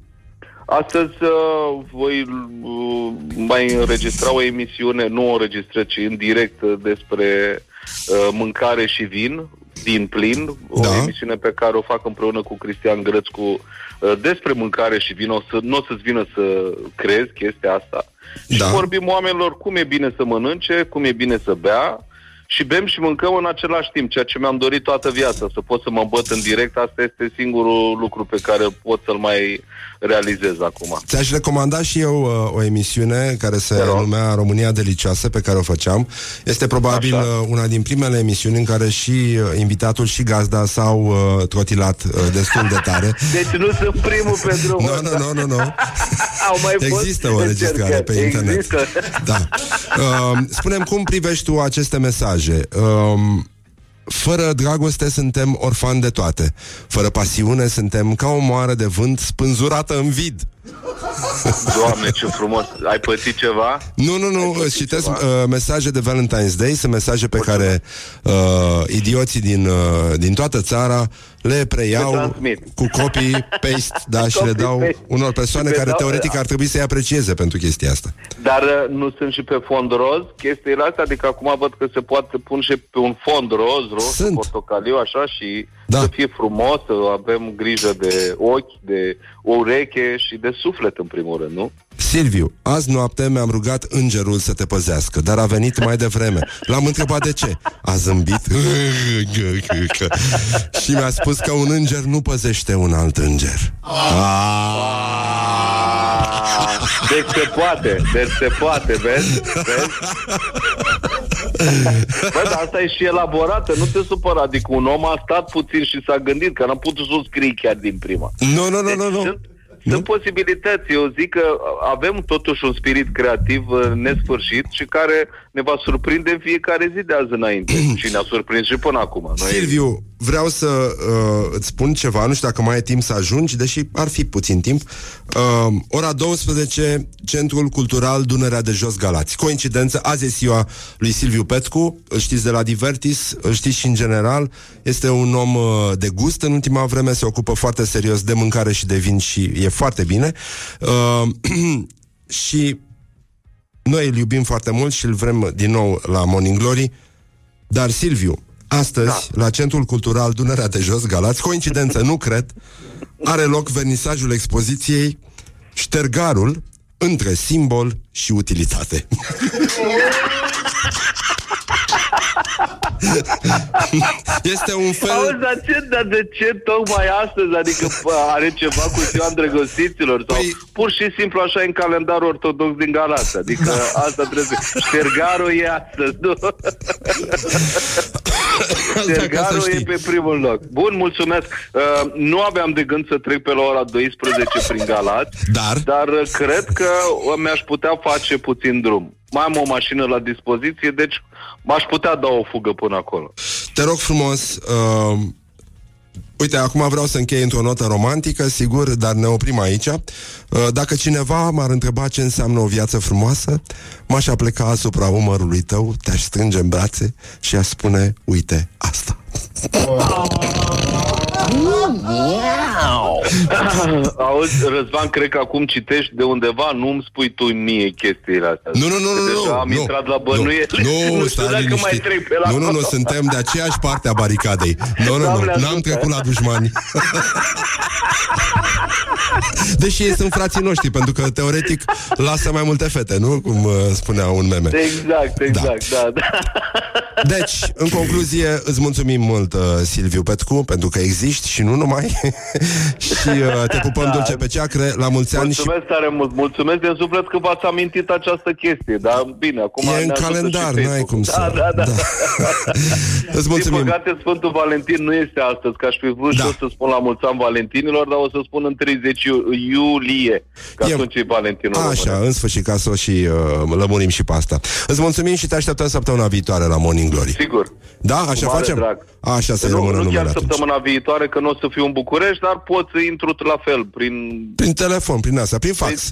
Astăzi uh, voi uh, mai înregistra o emisiune, nu o înregistrez, ci în direct uh, despre uh, mâncare și vin, din plin, o Da. emisiune pe care o fac împreună cu Cristian Grățcu uh, despre mâncare și vin. O să, nu o să-ți vină să crezi chestia asta. Și Da. vorbim oamenilor cum e bine să mănânce, cum e bine să bea și bem și mâncăm în același timp, ceea ce mi-am dorit toată viața, să pot să mă băt în direct, asta este singurul lucru pe care pot să-l mai realizez acum. Ți-aș recomanda și eu uh, o emisiune care se Te rog. numea România Delicioasă, pe care o făceam. Este probabil Așa. uh, una din primele emisiuni în care și uh, invitatul și gazda s-au uh, trotilat uh, destul de tare. Deci nu sunt primul pe drumul Nu, nu, nu, nu, nu. Au mai fost Există o înregistrare pe încercări. internet. Există. Da. Uh, spunem cum privești tu aceste mesaje. Uh, fără dragoste suntem orfani de toate. Fără pasiune suntem ca o moară de vânt spânzurată în vid. Doamne, ce frumos. Ai pățit ceva? Nu, nu, nu, Ai îți citesc ceva? uh, mesaje de Valentine's Day, sunt mesaje pe care uh, idioții din, uh, din toată țara le preiau Le transmit. cu copii, paste, da, și le dau Copy-paste. unor persoane Și le care dau- teoretic ar trebui să-i aprecieze pentru chestia asta. Dar uh, nu sunt și pe fond roz chestiile astea? Adică acum văd că se poate pun și pe un fond roz, roz, Sunt. portocaliu, așa, și Da. să fie frumos, să avem grijă de ochi, de ureche și de suflet, în primul rând, nu? Silviu, azi noapte mi-am rugat îngerul să te păzească, dar a venit mai devreme. L-am întrebat de ce. A zâmbit și mi-a spus că un înger nu păzește un alt înger. Deci se poate, deci se poate, vezi? vezi? Bă, dar asta e și elaborată, nu te supăra. Adică un om a stat puțin și s-a gândit că n-a putut să o scrie chiar din prima. Nu, nu, nu, nu, nu. Sunt, sunt posibilități. Eu zic că avem totuși un spirit creativ uh, nesfârșit și care ne va surprinde în fiecare zi de azi înainte. și ne-a surprins și până acum. Noi... Silviu, vreau să uh, îți spun ceva, nu știu dacă mai e timp să ajungi, deși ar fi puțin timp. Uh, ora 12, Centrul Cultural Dunărea de Jos Galați. Coincidență, azi e ziua lui Silviu Petcu, îl știți de la Divertis, îl știți și în general. Este un om uh, de gust în ultima vreme, se ocupă foarte serios de mâncare și de vin și e foarte bine. Uh, și noi îl iubim foarte mult și îl vrem din nou la Morning Glory. Dar, Silviu, astăzi, da. la Centrul Cultural Dunărea de Jos Galați, coincidență, nu cred, are loc vernisajul expoziției Ștergarul între simbol și utilitate. este un fel... Auzi, dar, ce, dar de ce tocmai astăzi? Adică bă, are ceva cu ziua îndrăgostiților? Sau Păi- pur și simplu așa e în calendarul ortodox din Galați? Adică asta trebuie să... Ștergarul e astăzi, nu? Ștergarul să e știi. pe primul loc. Bun, mulțumesc. Uh, nu aveam de gând să trec pe la ora 12 prin Galați, Dar? dar uh, cred că uh, mi-aș putea face puțin drum. Mai am o mașină la dispoziție, deci m-aș putea da o fugă până acolo. Te rog frumos, uh, Uite, acum vreau să închei într-o notă romantică, sigur, dar ne oprim aici. Uh, Dacă cineva m-ar întreba ce înseamnă o viață frumoasă, m-aș apleca asupra umărului tău, te-aș strânge în brațe și aș spune, uite, asta. Auzi, Răzvan, cred că acum citești de undeva, nu-mi spui tu mie chestiile astea. Nu, nu, nu, nu, Deja nu. am nu, intrat la bănuiele. Nu, nu știu stai dacă mai liniștit. trec pe la Nu, nu, nu, acolo. suntem de aceeași parte a baricadei. Nu, nu, nu, Doamne n-am ajută. trecut la dușmani. Deși ei sunt frații noștri, pentru că, teoretic, lasă mai multe fete, nu? Cum uh, spunea un meme. Exact, exact, da, da. Deci, în concluzie, îți mulțumim mult, uh, Silviu Petcu, pentru că existi și nu numai. și uh, te pupăm Da. dulce pe ceacre, la mulți ani și Mulțumesc tare mult, mulțumesc din suflet că v-ați amintit această chestie, dar bine, acum E ne în ajută calendar, și n-ai Facebook. cum să- Da, da, da. da. îți Din mulțumim. păcate, Sfântul Valentin nu este astăzi, că aș fi vrut Da. și eu să spun la mulți ani Valentinilor, dar o să spun în 30 iu- iulie, că E- atunci e Valentinul Așa, românesc. în sfârșit, ca să o și uh, lămurim și pe asta. Îți mulțumim și te așteptăm săptămâna viitoare la Morning Glory. Sigur. Da? Așa Cu mare facem? drag. Așa să nu, rămână nu numele chiar atunci. săptămâna viitoare, că nu o să fiu în București, dar pot să intru la fel, prin, Prin telefon, prin asta, prin fax.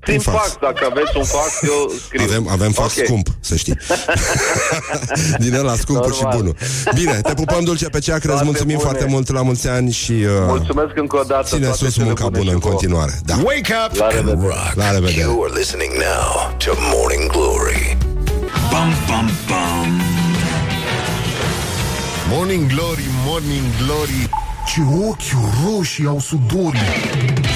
prin fax. Dacă aveți un fax, eu scriu. Avem, avem fax Ok. scump, să știi. Din ăla scumpul și Normal. bunul. Bine, te pupăm dulce pe ceacră, îți Toate mulțumim bune. foarte mult la mulți ani și uh, Mulțumesc încă o dată. ține toate sus cele munca bune bună și în vouă. continuare. Da. Wake up La and revedere. rock. La revedere. You are listening now to Morning Glory. Bam, bam, bam. Morning Glory, Morning Glory Ce ochi roșii au sudorii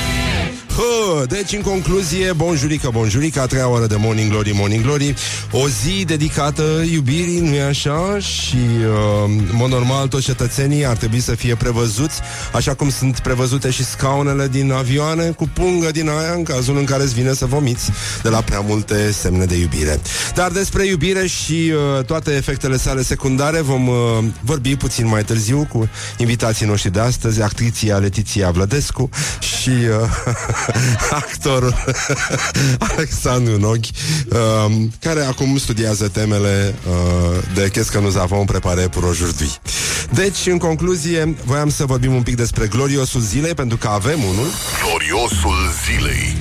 Hă, deci, în concluzie, bonjurică, bonjurică, a treia oră de Morning Glory, Morning Glory, o zi dedicată iubirii, nu-i așa? Și, uh, în mod normal, toți cetățenii ar trebui să fie prevăzuți, așa cum sunt prevăzute și scaunele din avioane, cu pungă din aia, în cazul în care îți vine să vomiți de la prea multe semne de iubire. Dar despre iubire și uh, toate efectele sale secundare vom uh, vorbi puțin mai târziu cu invitații noștri de astăzi, actriția Letiția Vlădescu și uh, actorul Alexandru Noghi, uh, care acum studiază temele uh, de Qu'est-ce que nous avons préparé pour aujourd'hui. Deci, în concluzie, voiam să vorbim un pic despre gloriosul zilei, pentru că avem unul. Gloriosul zilei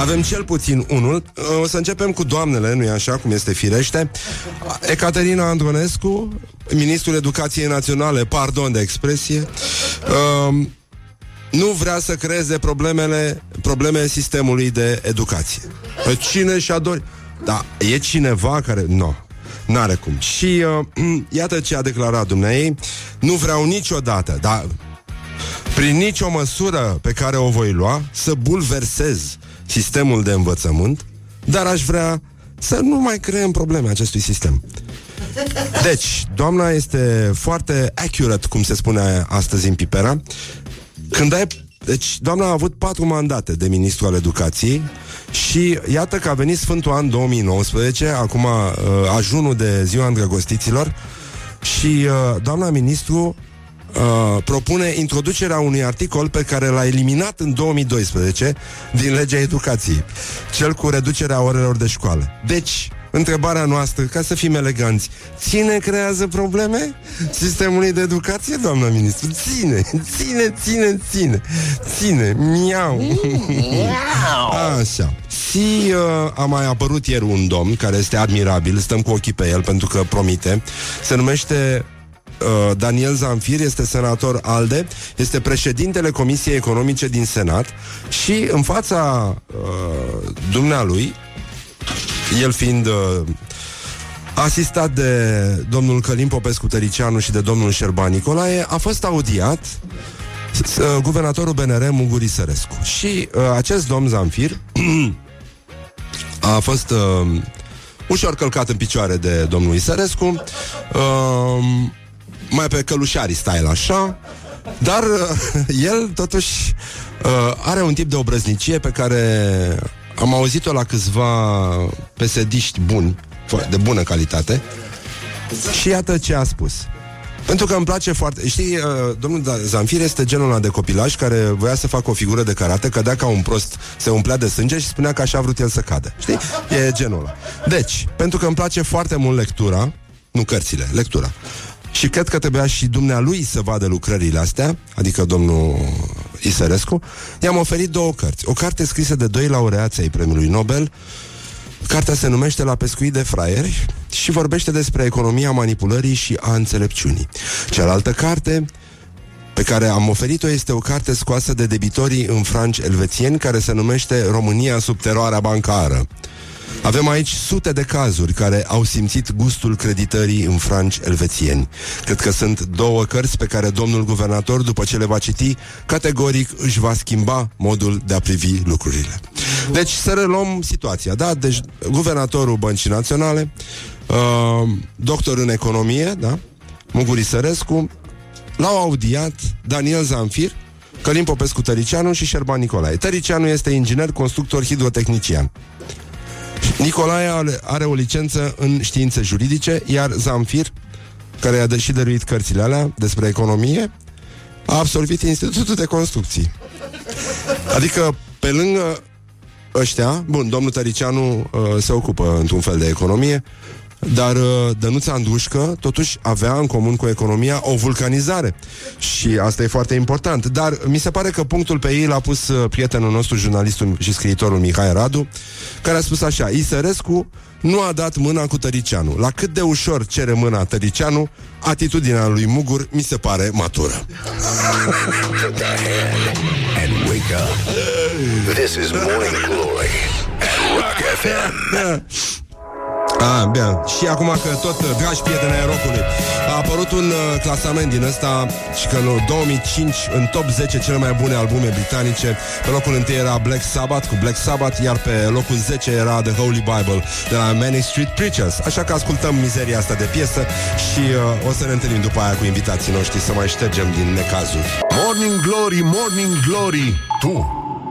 Avem cel puțin unul. O să începem cu doamnele, nu-i așa, cum este firește. Ecaterina Andronescu, ministrul Educației Naționale, pardon de expresie, um, nu vrea să creeze problemele, probleme sistemului de educație. Cine și-a dorit? Da, e cineva care... Nu, no, n-are cum. Și uh, iată ce a declarat dumneai. Nu vreau niciodată, dar prin nicio măsură pe care o voi lua să bulversez sistemul de învățământ, dar aș vrea să nu mai creăm probleme acestui sistem. Deci, doamna este foarte accurate, cum se spune astăzi în Pipera. Când ai... Deci, doamna a avut patru mandate de ministru al educației și iată că a venit Sfântul An 2019, acum uh, ajunul de ziua îndrăgostiților, și uh, doamna ministru uh, propune introducerea unui articol pe care l-a eliminat în 2012 din legea educației, cel cu reducerea orelor de școală. Deci, întrebarea noastră, ca să fim eleganți, ține creează probleme sistemului de educație, doamna ministru? Ține, ține, ține, ține, ține, miau. Așa. Și uh, a mai apărut ieri un domn care este admirabil, stăm cu ochii pe el pentru că promite. Se numește uh, Daniel Zamfir, este senator ALDE, este președintele Comisiei Economice din Senat și în fața uh, dumnealui, el fiind uh, asistat de domnul Călim Popescu Tăricianu și de domnul Șerban Nicolae, a fost audiat s- uh, guvernatorul BNR Muguri Sărescu. Și uh, acest domn Zamfir a fost uh, ușor călcat în picioare de domnul Isărescu, uh, mai pe călușarii style așa, dar uh, el totuși uh, are un tip de obrăznicie pe care am auzit-o la câțiva pesediști buni, fo- de bună calitate, și iată ce a spus. Pentru că îmi place foarte... Știi, uh, domnul Da- Zamfir este genul ăla de copilaj care voia să facă o figură de karate, cădea ca un prost, se umplea de sânge și spunea că așa a vrut el să cadă. Știi? E genul ăla. Deci, pentru că îmi place foarte mult lectura, nu cărțile, lectura, Și cred că trebuia și dumnealui să vadă lucrările astea, adică domnul Isărescu. I-am oferit două cărți. O carte scrisă de doi laureați ai premiului Nobel, Cartea se numește La pescuit de fraieri și vorbește despre economia manipulării și a înțelepciunii. Cealaltă carte pe care am oferit-o este o carte scoasă de debitorii în franci elvețieni care se numește România sub teroarea bancară. Avem aici sute de cazuri care au simțit gustul creditării în franci elvețieni. Cred că sunt două cărți pe care domnul guvernator, după ce le va citi, categoric își va schimba modul de a privi lucrurile. Deci să reluăm situația, da? Deci guvernatorul Băncii Naționale, uh, doctor în economie, da? Muguri Sărescu, l-au audiat Daniel Zanfir, Călim Popescu Tăricianu și Șerban Nicolae. Tăricianu este inginer, constructor, hidrotehnician. Nicolae are, are o licență în științe juridice, iar Zamfir, care a și dăruit cărțile alea despre economie, a absolvit Institutul de Construcții. Adică, pe lângă ăștia, bun, domnul Tăricianu uh, se ocupă într-un fel de economie, dar uh, Dănuța Andușcă totuși avea în comun cu economia o vulcanizare. Și asta e foarte important. Dar mi se pare că punctul pe ei l-a pus uh, prietenul nostru, jurnalistul și scriitorul Mihai Radu Care a spus așa Isărescu nu a dat mâna cu Tăricianu. La cât de ușor cere mâna Tăricianu Atitudinea lui Mugur mi se pare matură. And wake up. This is Morning Glory at Rock FM. Ah, bine. Și acum că tot, uh, dragi prieteni ai rockului, a apărut un uh, clasament din ăsta și că în 2005 în top 10 cele mai bune albume britanice. Pe locul 1 era Black Sabbath cu Black Sabbath, iar pe locul 10 era The Holy Bible de la Manic Street Preachers. Așa că ascultăm mizeria asta de piesă și uh, o să ne întâlnim după aia cu invitații noștri să mai ștergem din necazuri. Morning Glory, Morning Glory Tu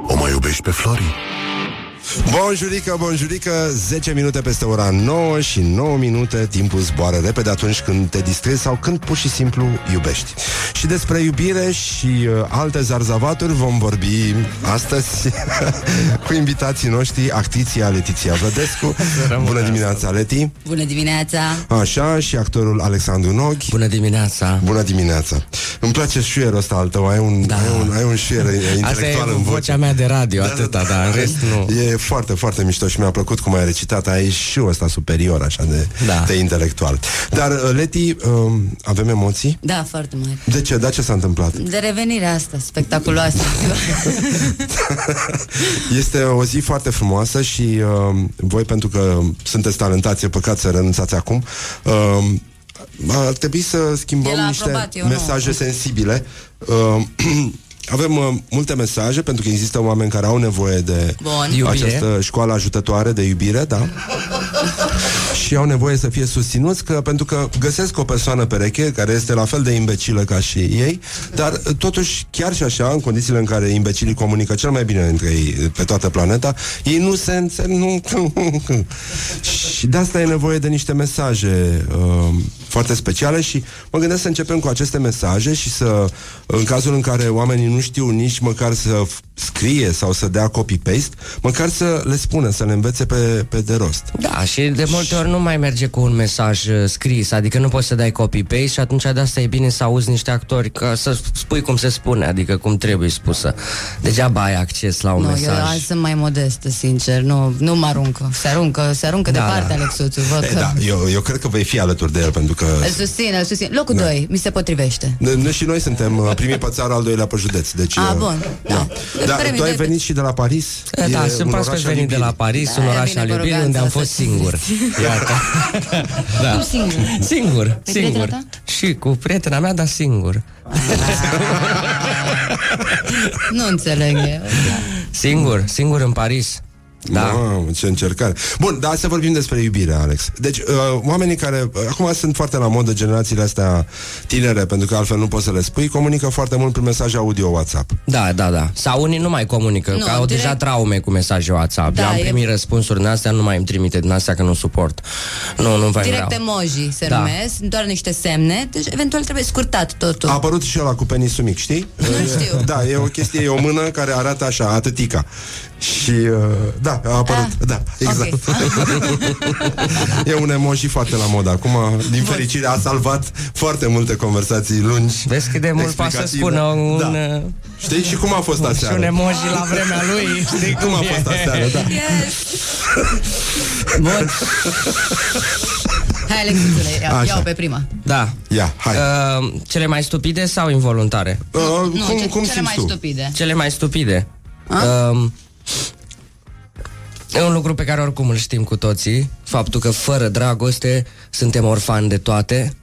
o mai iubești pe Flori? Bonjurică, bonjurică 10 minute peste ora 9 și 9 minute Timpul zboară repede atunci când te distrezi Sau când pur și simplu iubești Și despre iubire și uh, alte zarzavaturi Vom vorbi astăzi Cu invitații noștri Actriția Letiția Vădescu Bună dimineața, Leti Bună dimineața! Așa, și actorul Alexandru Noghi Bună dimineața! Bună dimineața Îmi place șuierul ăsta al tău Ai un, Da. ai un, ai un șuier Asta e intelectual în voce vocea mea de radio, atâta, dar în rest nu. E foarte, foarte mișto și mi-a plăcut cum ai recitat. Ai și ăsta superior, așa, de, Da. de intelectual. Dar, uh, Leti, um, avem emoții? Da, foarte mare. De ce? Da, ce s-a întâmplat? De revenirea asta spectaculoasă. Este o zi foarte frumoasă și uh, voi, pentru că sunteți talentați, e păcat să renunțați acum, uh, ar trebui să schimbăm El a niște aprobat, eu nu. mesaje sensibile. Uh, avem uh, multe mesaje pentru că există oameni care au nevoie de Bun. Iubire. această școală ajutătoare de iubire, da? și au nevoie să fie susținuți că, pentru că găsesc o persoană pereche care este la fel de imbecilă ca și ei, dar uh, totuși chiar și așa, în condițiile în care imbecilii comunică cel mai bine între ei uh, pe toată planeta, ei nu se înțeleg. Nu... și de asta e nevoie de niște mesaje uh, foarte speciale și mă gândesc să începem cu aceste mesaje și să, în cazul în care oamenii nu știu nici măcar să f- scrie sau să dea copy-paste, măcar să le spună, să le învețe pe, pe de rost. Da, și de multe ori nu mai merge cu un mesaj uh, scris, adică nu poți să dai copy-paste și atunci de asta e bine să auzi niște actori, ca să spui cum se spune, adică cum trebuie spusă. Degeaba ai acces la un nu, eu mesaj. azi sunt mai modestă, sincer. Nu, nu mă aruncă. Se aruncă, se aruncă Da, departe, da. Alexuțu. Văd E, că... da, eu, eu cred că vei fi alături de el pentru că Îl susțin, îl susțin. Locul 2, mi se potrivește. Ne- ne- și noi suntem uh, primii pe țară, al doilea pe județ. Deci, A, uh, bun, da. Da, Premiul tu ai de- venit și de la Paris? Da, da, E sunt un proaspăt oraș al venit de la iubirii. Paris, Da, un aia oraș vine al cu iubirii unde am aroganța fost să singur. Iată. da. Cum singur? Singur, prietena singur. ta? Și cu prietena mea, dar singur. Nu înțeleg eu. Singur, singur în Paris. Da. Mamă, ce încercare. Bun, dar să vorbim despre iubire, Alex. Deci, uh, oamenii care, uh, acum sunt foarte la modă generațiile astea tinere, pentru că altfel nu poți să le spui, comunică foarte mult prin mesaje audio WhatsApp. Da, da, da. Sau unii nu mai comunică, Nu, că au direct- deja traume cu mesaje WhatsApp. Da, Eu am e- primit răspunsuri din astea, nu mai îmi trimite din astea că nu suport. Nu, nu mai Direct vreau. emoji se Da. numesc, doar niște semne, deci eventual trebuie scurtat totul. A apărut și ăla cu penisul mic, știi? Nu știu. Da, e o chestie, e o mână care arată așa, atâtica. Și, uh, da, a apărut, Ah, da, exact. e un emoji foarte la mod acum. Din fericire a salvat foarte multe conversații lungi. Vezi cât de mult poate să explicative. spună un... Da. uh, Știi? Și cum a fost Și un aseară? emoji la vremea lui Știi Cum a fost aseară, da. Bun. Hai, Alexisule, ia, Așa. iau pe prima. Da Ia, hai. uh, Cele mai stupide sau involuntare? Uh, Nu, cum, ce, cum cele simți mai tu? stupide. Cele mai stupide um, E un lucru pe care oricum îl știm cu toții Faptul că fără dragoste Suntem orfani de toate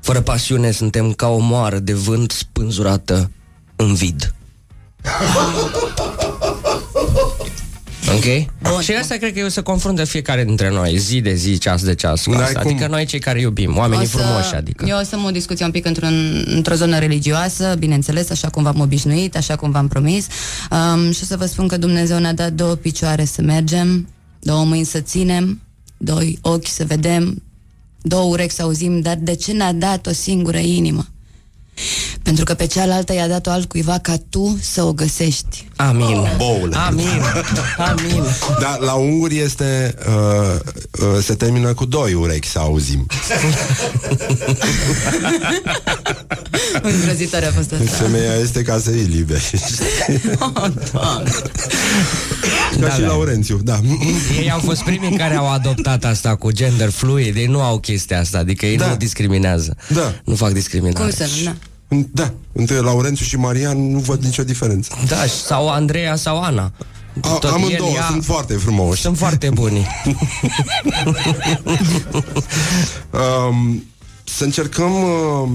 Fără pasiune suntem ca o moară de vânt Spânzurată în vid Ok? Bun. Și asta cred că eu se confruntă fiecare dintre noi Zi de zi, ceas de ceas cu N-ai asta. cum- Adică noi cei care iubim Oamenii O să- frumoși adică Eu o să mă o discuție un pic într-un, într-o zonă religioasă, bineînțeles, așa cum v-am obișnuit, așa cum v-am promis. Um, și o să vă spun că Dumnezeu ne-a dat două picioare să mergem, două mâini să ținem, doi ochi să vedem, două urechi să auzim, dar de ce ne-a dat o singură inimă? Pentru că pe cealaltă i-a dat-o altcuiva ca tu să o găsești. Amin Boule. Amin Amin Da, la unguri este uh, uh, Se termină cu doi urechi să auzim Îngrozitoare a fost asta. Femeia este ca să îi libe Ca și da. Laurențiu, da Ei au fost primii care au adoptat asta cu gender fluid, ei nu au chestia asta, adică ei Da. nu discriminează. Da. Nu fac discriminare. Cum să nu? Da. Da, între Laurențiu și Marian nu văd nicio diferență Da, și- sau Andreea sau Ana. A, Tot Amândouă el, ea- sunt foarte frumoși Sunt foarte buni. um, Să încercăm uh,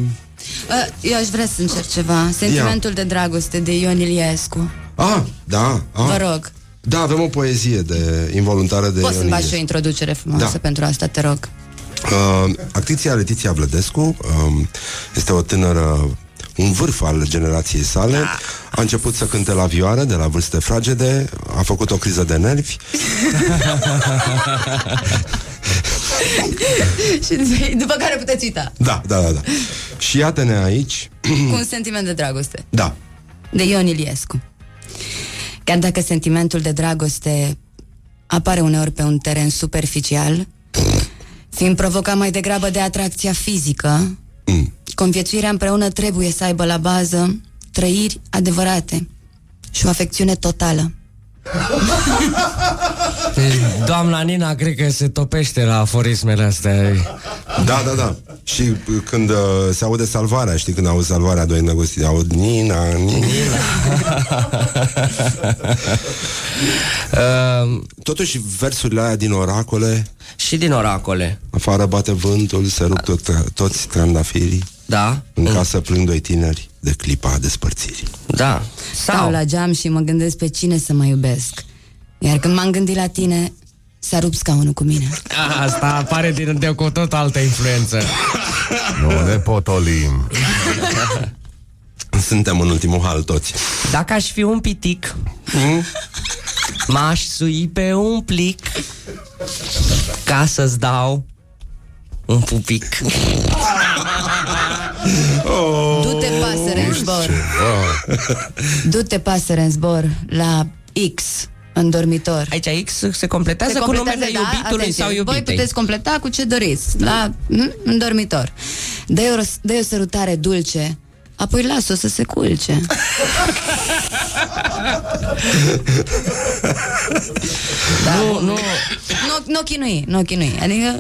Uh, Eu aș vrea să încerc ceva. Sentimentul de dragoste de Ion Iliescu. Ah, da ah. Vă rog. Da, avem o poezie de involuntară de Poți să-mi Ion faci și o Iliescu. introducere frumoasă Da. pentru asta, te rog. Uh, actrița Letiția Vlădescu um, este o tânără un vârf al generației sale A început să cânte la vioară de la vârste fragede A făcut o criză de nervi și după care puteți uita. Da, da, da, da Și iată-ne aici Cu un sentiment de dragoste. Da, De Ion Iliescu. Chiar dacă sentimentul de dragoste apare uneori pe un teren superficial, fiind provocat mai degrabă de atracția fizică, Mm. conviețuirea împreună trebuie să aibă la bază trăiri adevărate și o afecțiune totală. Deci, doamna Nina cred că se topește la aforismele astea. da, da, da. Și uh, când uh, se aude salvarea Știi când auzi salvarea Doi negustii Aud Nina, Nina. Uh, Totuși versurile aia din oracole. Și din oracole. Afară bate vântul Se rup tot, toți trandafirii. Da? În casă plâng doi tineri De clipa despărțirii Da. Stau Sau, la geam și mă gândesc pe cine să mă iubesc. Iar când m-am gândit la tine, s-a rupt scaunul cu mine. asta apare din de cu tot altă influență. Nu ne potolim. Suntem în ultimul hal toți Dacă aș fi un pitic, m-aș sui pe un plic ca să-ți dau un pupic. Du-te pasăre în zbor. Du-te pasăre în zbor la X în dormitor. Aici X se completează, cu numele iubitului atenție, sau Voi iubitei. puteți completa cu ce doriți la, m, în dormitor. Dă-i o, dă o sărutare dulce, apoi las-o să se culce. da, Nu, bun. nu, Nu, nu chinui, nu chinui. Adică...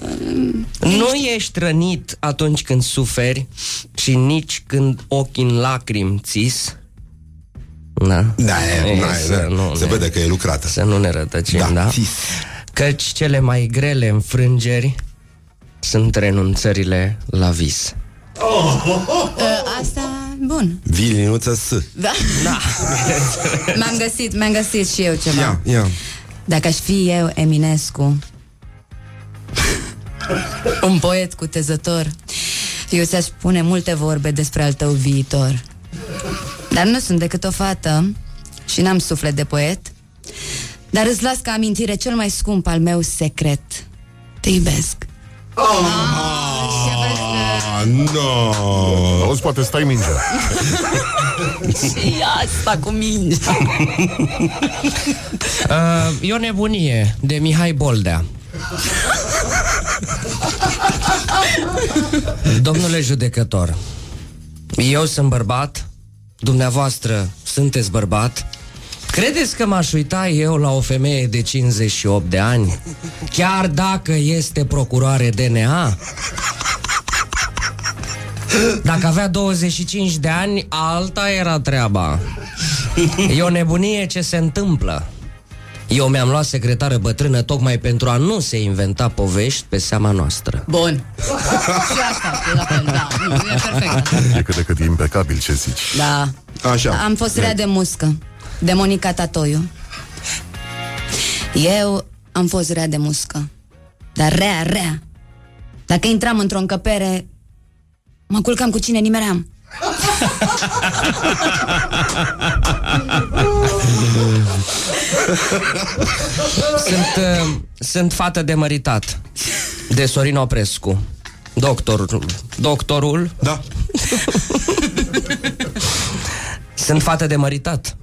m, nu ești rănit atunci când suferi și nici când ochii în lacrimi țis. Da. Da, e, E, na, să e, nu se ne- vede că e lucrată Să nu ne rătăcim, Da, da? țis. Căci cele mai grele înfrângeri sunt renunțările la vis. Asta, bun. Vilinuță S Da? Da. M-am găsit, mi-am găsit și eu ceva. Ia, ia Dacă aș fi eu Eminescu Un poet cutezător Eu ți-aș spune multe vorbe despre al tău viitor Dar nu sunt decât o fată Și n-am suflet de poet Dar îți las ca amintire cel mai scump al meu secret Te iubesc oh. și aveți, uh, no. Auzi, poate stai mingea. Și asta cu mingea. Uh, e o nebunie de Mihai Boldea. Domnule judecător, eu sunt bărbat, dumneavoastră sunteți bărbat, credeți că m-aș uita eu la o femeie de 58 de ani, chiar dacă este procuroare DNA? Dacă avea 25 de ani, alta era treaba. E o nebunie ce se întâmplă. Eu mi-am luat secretară bătrână tocmai pentru a nu se inventa povești pe seama noastră. Bun. și asta, e la fel, da. Nu, e perfect. E cât de cât impecabil ce zici. Da. Așa. Am fost rea de muscă. De Monica Tatoiu. Eu am fost rea de muscă. Dar rea, rea. Dacă intram într-o încăpere, mă culcam cu cine nimeream. Sunt, uh, sunt fată de măritat de Sorin Oprescu. Doctorul. Doctorul. Da. Sunt fată de măritat.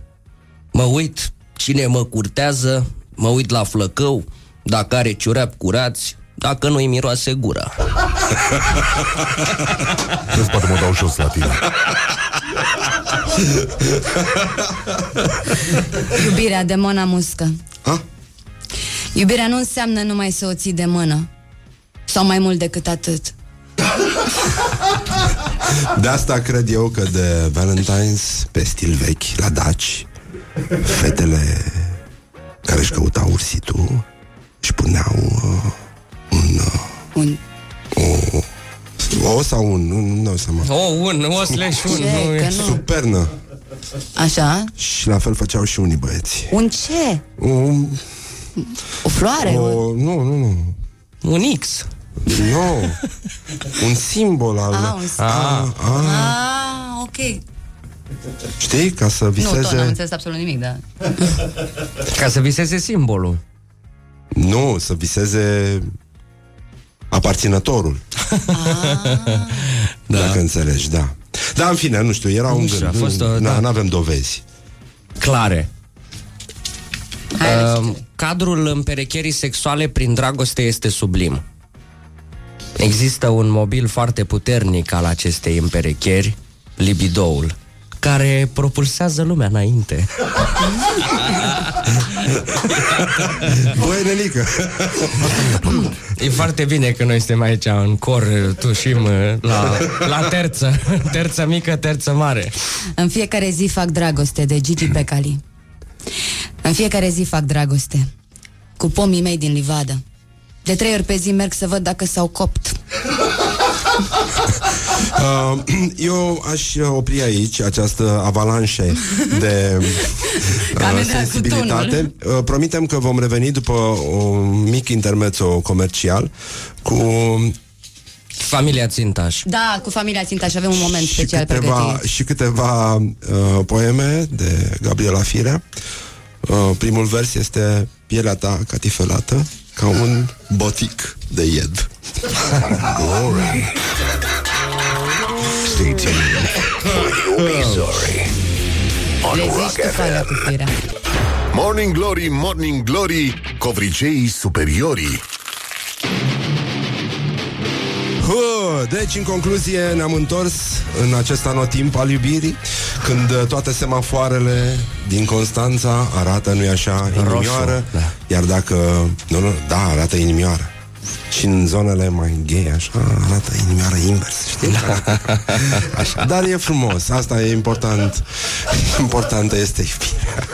Mă uit cine mă curtează, mă uit la flăcău, dacă are ciureap curați, dacă nu-i miroase gura. Vezi, poate mă dau jos la tine. Iubirea de mâna muscă. Ha? Iubirea nu înseamnă numai să o ții de mână. Sau mai mult decât atât. De asta cred eu că de Valentine's, pe stil vechi, la Daci, fetele care își căutau ursitul își puneau uh, un... Uh, Un... o, o sau un... Nu, nu dau seama. O, un, o slash un. Ce? nu e- Că nu. Supernă. Așa? Și la fel făceau și unii băieți. Un ce? Un, O floare? O... o, nu, nu, nu. Un X. Nu. Un simbol al... Ah, un a, a, Ah, ok. știi? Ca să Nu, tot n-am viseze... înțeles absolut nimic, da. Ca să viseze simbolul. Nu, să viseze aparținătorul. Da. Dacă înțelegi, da. Da, în fine, nu știu, era un Nu știu, gând. a fost o- nu da. avem dovezi. Clare. Hai, Uh, cadrul împerecherii sexuale prin dragoste este sublim. Există un mobil foarte puternic al acestei împerecheri, libidoul, care propulsează lumea înainte. Băi, Nelică! E foarte bine că noi suntem aici în cor, tușim uh, la, la terță, terță mică, terță mare. În fiecare zi fac dragoste de Gigi Becali. În fiecare zi fac dragoste. Cu pomii mei din livadă. De trei ori pe zi merg să văd dacă s-au copt. Uh, eu aș opri aici această avalanșe de uh, Camera cu sensibilitate. Uh, promitem că vom reveni după un mic intermezzo comercial cu Familia Țintaș. Da, cu familia Țintaș avem un moment și special câteva, pregătit. și câteva uh, poeme de Gabriela Firea. Uh, primul vers este Pielea ta catifelată ca un botic de ied. Glory. Stay tuned. You'll be sorry. On Le Rock zici tu calea FM. cu firea. Morning Glory, Morning Glory, covriceii superiorii. Hă, deci, în concluzie, ne-am întors în acest anotimp al iubirii, când uh, toate semafoarele din Constanța arată, nu-i așa, inimioară, da. iar dacă... Nu, nu, da, arată inimioară. Și în zonele mai gay, așa, arată inimioară invers, știi? Așa. Dar e frumos, asta e important. Importantă este iubirea.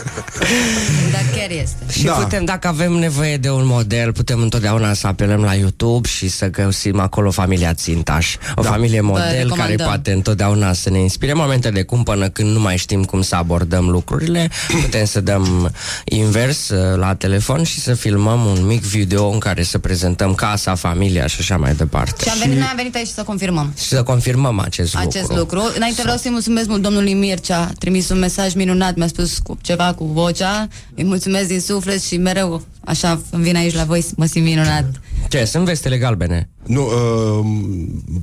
Dar chiar este. Și Da. da. putem, dacă avem nevoie de un model, putem întotdeauna să apelăm la YouTube și să găsim acolo familia Țintaș. O da. familie model care recomandăm. poate întotdeauna să ne inspire în momente de cumpănă când nu mai știm cum să abordăm lucrurile. Putem să dăm invers uh, la telefon și să filmăm un mic video în care să prezentăm casa, familia și așa mai departe. Și am venit, noi am venit aici să confirmăm Și să confirmăm acest, acest lucru. lucru. Înainte vreau să-i mulțumesc mult domnului Mircea. A trimis un mesaj minunat, mi-a spus cu ceva cu vocea. Îi mulțumesc din suflet și mereu așa îmi vin aici la voi, mă simt minunat. Ce? Sunt vestele galbene. Nu, uh,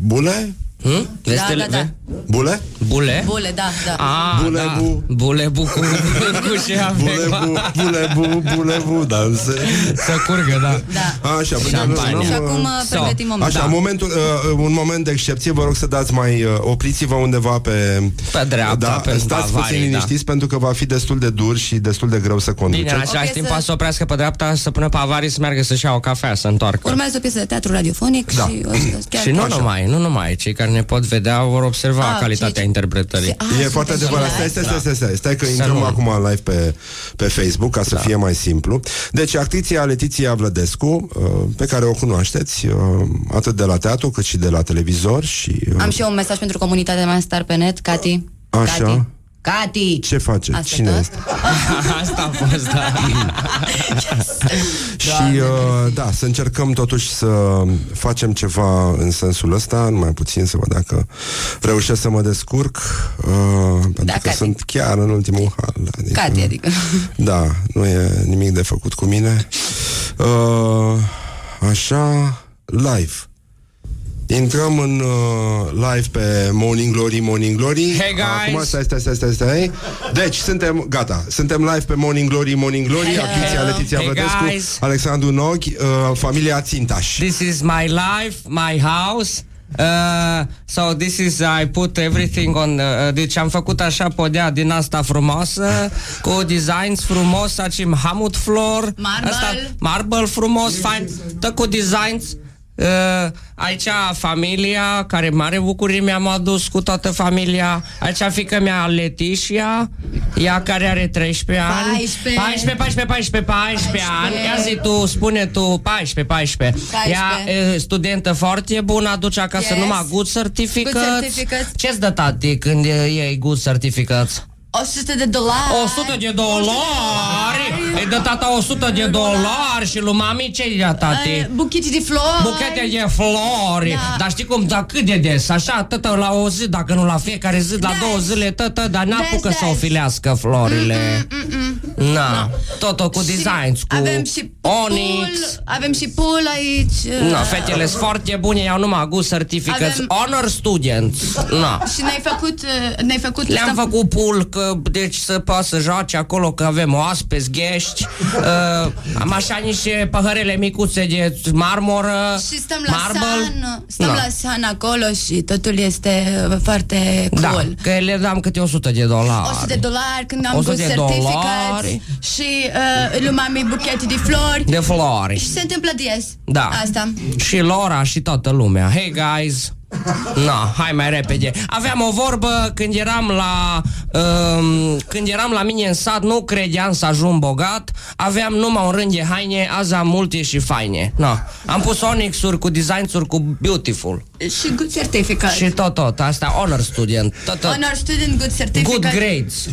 bune? Hm? Vestele, da, da. Bule? Bule? Bule, da, da. Ah, Bule, da. bu. Bule bu cu, cu ce Bule, bu, bule, bu, bule, bu, danse. Să curgă, da. Da. Așa, bine, Șampania. nu- Și nu- acum uh, So, pregătim momentul. Așa, Da. momentul, uh, un moment de excepție, vă rog să dați mai, uh, opriți-vă undeva pe... Pe dreapta, da, pe stați Bavarii, puțin liniștiți pentru că va fi destul de dur și destul de greu să Bine, în conduceți. același Ok, timp să- poate să oprească pe dreapta, să pună pe avarii, să meargă să-și ia o cafea, să întoarcă. Urmează o piesă de teatru radiofonic Da. și o să chiar și nu Așa. numai, nu numai, cei care ne pot vedea vor observa Ah, calitatea cei- interpretării. Ah, E sunt foarte pe adevărat. live. Stai, stai, stai, stai, stai, stai că Să intrăm nu. acum live pe, pe Facebook ca să fie mai simplu. Deci, actriția Letiția Vlădescu, uh, pe care o cunoașteți, uh, atât de la teatru cât și de la televizor și... uh, Am și eu un mesaj pentru comunitatea mea Star pe net, Cati. Așa. Cati. Cati! Ce face? Asta Cine tot? este? Asta a fost, da. Și uh, da, să încercăm totuși să facem ceva în sensul ăsta, numai puțin să văd dacă reușesc să mă descurc, uh, pentru Da, că Cati. sunt chiar în ultimul hal. Adică, Cati, adică. Da, nu e nimic de făcut cu mine. Uh, așa, live. Intrăm în uh, live pe Morning Glory, Morning Glory. Hey, guys! Acum, stai, stai, stai, stai, stai. Deci, suntem, gata, suntem live pe Morning Glory, Morning Glory, Hello. actriția Letiția Hey, Vădescu, guys! Alexandru Noghi, uh, familia Țintaș. This is my life, my house. Uh, so this is I put everything on uh, deci am făcut așa podea din asta frumoasă cu designs frumos facem hamut floor Marble. asta, marble frumos fain tot cu designs Uh, aici familia care mare bucurie mi-am adus cu toată familia aici fică mea Leticia ea care are 13 ani 14. 14, 14, 14, 14 ani Ia zi tu, spune tu 14, 14 Ea 14. e studentă foarte bună Aduce acasă Yes. numai good certificates Good certificates. Ce-ți dă tati când e- iei good certificates? 100 de dolari. 100 de dolari Îi dă tata 100 de dolari Și lui mami ce-i dă tati? Uh, Buchete de flori. Buchete de flori Da. Dar știi cum, dar cât de des Așa, tătă la o zi, dacă nu la fiecare zi La Des. două zile, tătă Dar Des, n-apucă să des. ofilească florile Na, totul cu Și designs Cu avem și onyx pool, avem și pool aici. uh, Na, fetele sunt foarte bune, iau numai good certificates, Avem- honor students. Na. Și ne-ai făcut, uh, ne-ai făcut Le-am ăsta- făcut pool, că, deci să poată să joace acolo, că avem oaspeți, ghești. Uh, am așa niște păhărele micuțe de marmură, Și stăm la marble. san, stăm Na. la san acolo și totul este uh, foarte Da, cool. că le dam câte 100 de dolari. 100 de dolari când am 100 good de certificates dolari. și uh, lui mami buchete de flori De flori. și se întâmplă des. Da. Asta. Și Laura și toată lumea. Hey guys! Na, hai mai repede. Aveam o vorbă când eram la um, când eram la mine în sat, nu credeam să ajung bogat. Aveam numai un rând de haine, azi am multe și faine. Na, am pus onyx-uri cu design-uri cu beautiful. Și good certificate. Și tot, tot. Asta honor student. Tot, tot. Honor student good certificate. Good grades.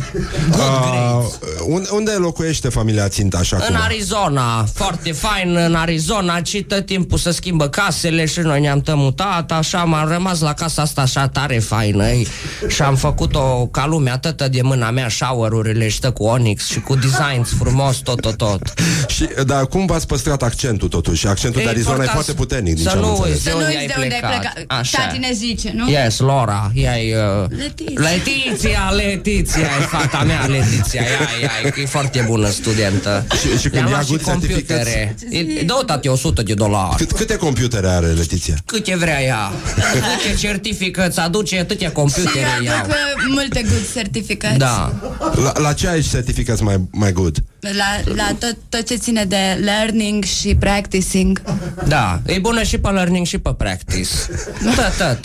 Good grades. Uh, unde, unde locuiește familia Țintaș acum? În Arizona, foarte fain în Arizona, ci tot timpul să schimbă casele și noi ne-am tămutat, așa m-am rămas la casa asta așa tare faină ei. și am făcut-o ca lumea tătă de mâna mea, shower-urile și tă cu onyx și cu designs frumos, tot, tot, tot. Și, dar cum v-ați păstrat accentul totuși? Accentul E de Arizona e important foarte puternic, din să ce am nu înțeles. uiți Să de nu unde uiți ai de unde ai plecat. Plecat. Așa. Tati ne zice, nu? Yes, Laura, ea e... Uh, Letiția. Letiția, Letiția, e fata mea, Letiția, ea, ea, e, e foarte bună studentă. Și- și când Le-am ia luat și good computere. E- Dă-o, tati, 100 de dolari. Cât, câte computere are Letiția? Câte vrea ea Câte certificați aduce Atâtea Și computere aduc iau uh, multe good certificates. Da La, la ce ai certificați mai, mai good? La, la tot, tot ce ține de learning și practicing. Da E bună și pe learning și pe practice Tot, tot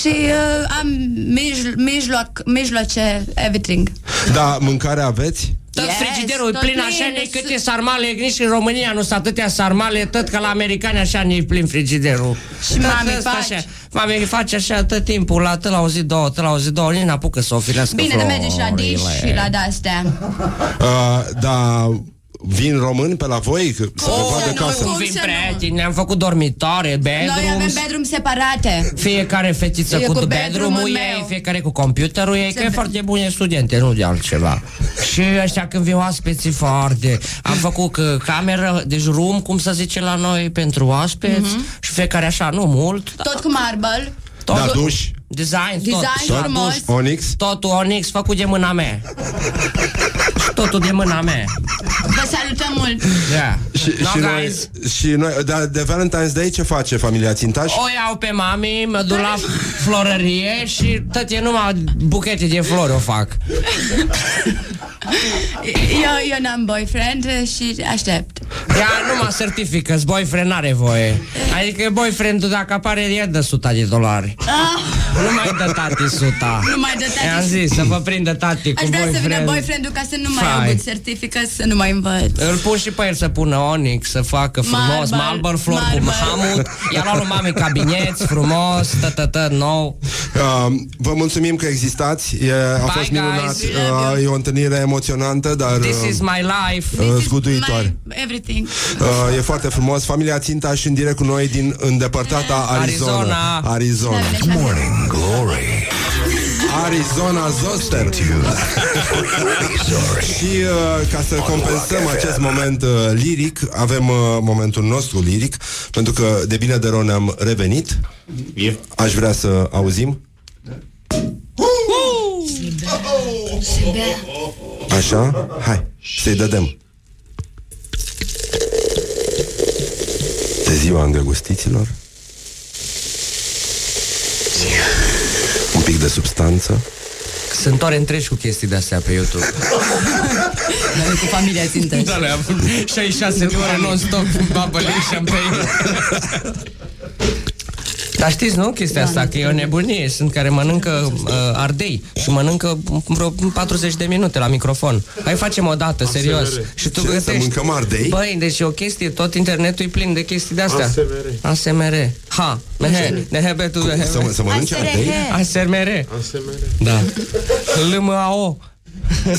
Și uh, am mijl- mijloc, mijloace, everything. Da, mâncare aveți? Tot Yes, frigiderul e tot plin plin, așa ne sunt- câte sarmale Nici în România nu sunt atâtea sarmale Tot că la americani așa ne plin frigiderul Și Tot mami ăsta faci. așa. Mami face așa tot timpul La tot la o zi, două, tot la o zi, două Nici n-apucă să o filească Bine, de merge și la dish florile. și la de-astea. Uh, da, vin români pe la voi? Că Să vă Oh, vadă nu, casa. cum Vin să nu? prieteni, ne-am făcut dormitoare, Noi avem bedrooms bedroom separate. Fiecare fetiță E cu, cu bedroom-ul bedroom-ul ei, meu. fiecare cu computerul ei, că e Se- foarte bune studente, nu de altceva. și ăștia când vin oaspeții foarte... Am făcut că, cameră, deci room, cum să zice la noi, pentru oaspeți și fiecare așa, nu mult. Tot cu marble. Tot, Da, duș. Design, tot. Design Da, frumos. duș. Onyx? Totul Onyx făcut de mâna mea. Totul de mâna mea. Vă salutăm mult! Yeah. Și, no, și, noi, guys. și noi, da, de Valentine's Day ce face familia Țintaș? O iau pe mami, mă duc la florărie și tătie numai buchete de flori o fac. Eu, eu n-am boyfriend și aștept. Ea nu mă certifică, boyfriend n-are voie. Adică boyfriendul dacă apare, e dă suta de dolari. Nu mai dă tati suta. Nu mai dă tati I-am zis să vă prindă tati cu Aș vrea să vină boyfriend. boyfriendul ca să nu mai Fai. aud certificat, să nu mai învăț. Îl pun și pe el să pună Onyx, să facă frumos Marble, Marble, flor cu marble. Mahamut I-a luat lui mami cabinet, frumos, tătătă, nou Uh, vă mulțumim că existați. E, a Bye, fost minunat. guys. We love Uh, e o întâlnire emoționantă, dar This uh, is my life uh, This is zguduitoare. my everything. Uh, e foarte frumos. Familia Țintaș în direct cu noi din îndepărtata Arizona. Arizona. Arizona. Morning Glory. Arizona Zoster. Și uh, ca să compensăm acest moment uh, liric, avem uh, momentul nostru liric, pentru că de bine de rău ne-am revenit. Aș vrea să auzim. Așa? Hai, să-i dădem. De ziua îndrăgostiților. Pic de substanță. Sunt ore întregi cu chestii de-astea pe YouTube Noi cu familia țintă. Da, le-am 66 de ore non-stop Babălei și champagne Dar știți, nu, chestia asta, că e o nebunie. Sunt care mănâncă uh, ardei Și mănâncă vreo 40 de minute la microfon. Hai facem o dată, serios. Și tu Ce, să găsești mâncăm ardei? Băi, deci e o chestie, tot internetul e plin de chestii de-astea. ASMR ASMR Ha, mehe, nehe tu Să, mă- să mănânce ardei? ASMR Da. LMAO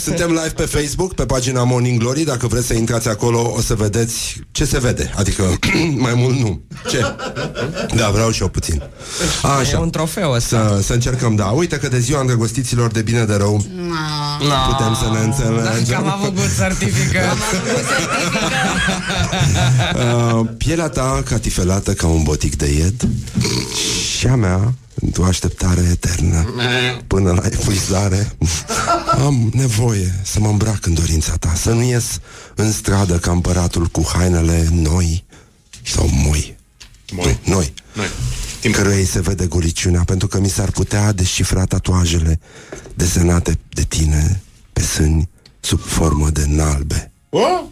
Suntem live pe Facebook, pe pagina Morning Glory. Dacă vreți să intrați acolo, o să vedeți ce se vede. Adică, mai mult nu. Ce? Da, vreau și eu puțin. E Așa. un trofeu ăsta. Să, să încercăm, da. Uite că de ziua îndrăgostiților de bine de rău no. Putem să ne înțelegem. Dacă am avut good certificat uh, Pielea ta catifelată ca un botic de ied. Și a mea într-o așteptare eternă. Până la epuizare. Am nevoie să mă îmbrac în dorința ta Să nu ies în stradă ca împăratul cu hainele noi Sau moi. Moi. Nu, Noi. Noi. Din căruia îi se vede goliciunea Pentru că mi s-ar putea descifra tatuajele Desenate de tine Pe sâni Sub formă de nalbe. Oh?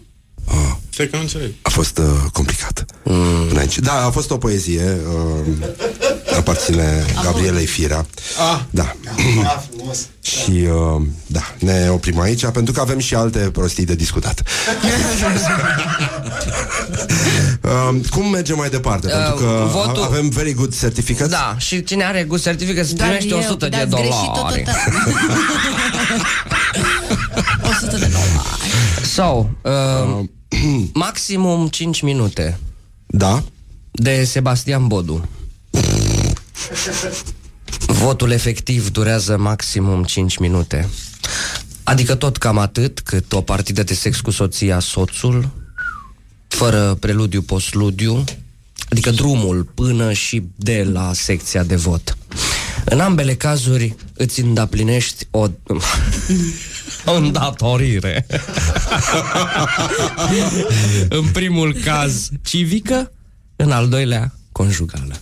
Stai că nu înțeleg. a fost uh, complicat. Mm. Înainte. Da, a fost o poezie. Uh, aparține Gabrielei Firea. Ah. Da. și uh, da, ne oprim aici pentru că avem și alte prostii de discutat. uh, cum mergem mai departe? Uh, pentru că votul- a- avem very good certificates. Da, și cine are good certificate să Doar primește eu, 100 de dar ați greșit dolari. tot, tot. 100 de dolari. So, uh, maximum 5 minute Da? de Sebastian Bodu. Votul efectiv durează maximum 5 minute. Adică tot cam atât cât o partidă de sex cu soția, soțul, fără preludiu, postludiu, adică drumul până și de la secția de vot. În ambele cazuri îți îndeplinești o o îndatorire. în primul caz civică, în al doilea conjugală.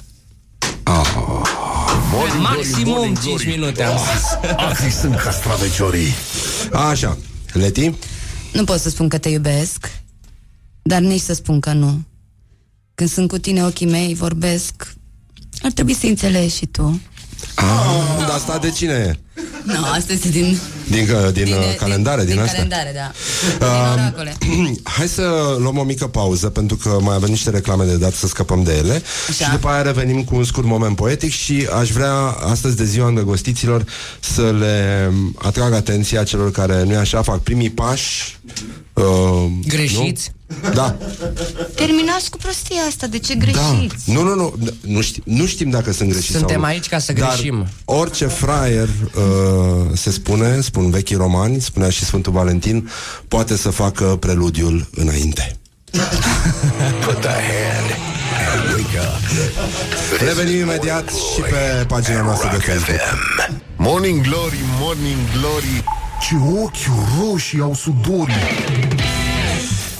Maximum 5 minute am zis. Azi sunt castraveciorii. Așa. Leti? Nu pot să spun că te iubesc, dar nici să spun că nu. Când sunt cu tine, ochii mei vorbesc. Ar trebui să înțelegi și tu. Ah, dar asta de cine e? Nu, asta este din... Din, uh, din, uh, calendare, din, din astea? calendare, da. Um, Din oracole. Hai să luăm o mică pauză Pentru că mai avem niște reclame de dat Să scăpăm de ele Așa. Și după aia revenim cu un scurt moment poetic Și aș vrea astăzi de ziua îndrăgostiților Să le atrag atenția Celor care, nu așa, fac primii pași uh, Greșiți? Nu? Da, Terminați cu prostia asta, de ce da. greșiți? Nu, nu, nu Nu știm, nu știm dacă sunt greșiți Suntem sau nu. aici ca să Dar greșim. orice fraier uh, Se spune, spun vechii romani Spunea și Sfântul Valentin Poate să facă preludiul înainte Put the hand and wake up. This Revenim is imediat Morning și Glory pe pagina at noastră de Rock Facebook. FM. Morning Glory, Morning Glory Ce ochi roșii au sudorii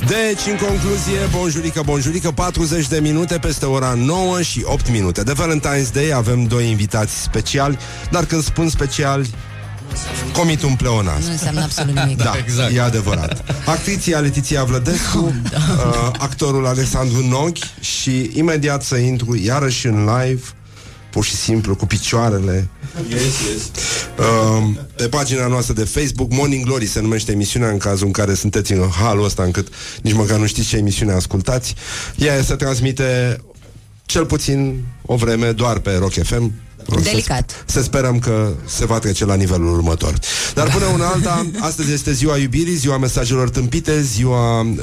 Deci, în concluzie, bonjurică, bonjurică, 40 de minute peste ora 9 și 8 minute. De Valentine's Day avem doi invitați speciali, dar când spun speciali, comit un pleonaz. Nu înseamnă absolut nimic. Da, exact. e adevărat. Actriția Letiția Vlădescu, uh, actorul Alexandru Noghi și imediat să intru iarăși în live, pur și simplu, cu picioarele. Yes, yes. Uh, pe pagina noastră de Facebook, Morning Glory se numește emisiunea în cazul în care sunteți în halul ăsta încât nici măcar nu știți ce emisiune ascultați. Ea se transmite cel puțin o vreme doar pe Rock FM. Delicat. Să, să sperăm că se va trece la nivelul următor. Dar până una alta, astăzi este ziua iubirii, ziua mesajelor tâmpite, ziua uh,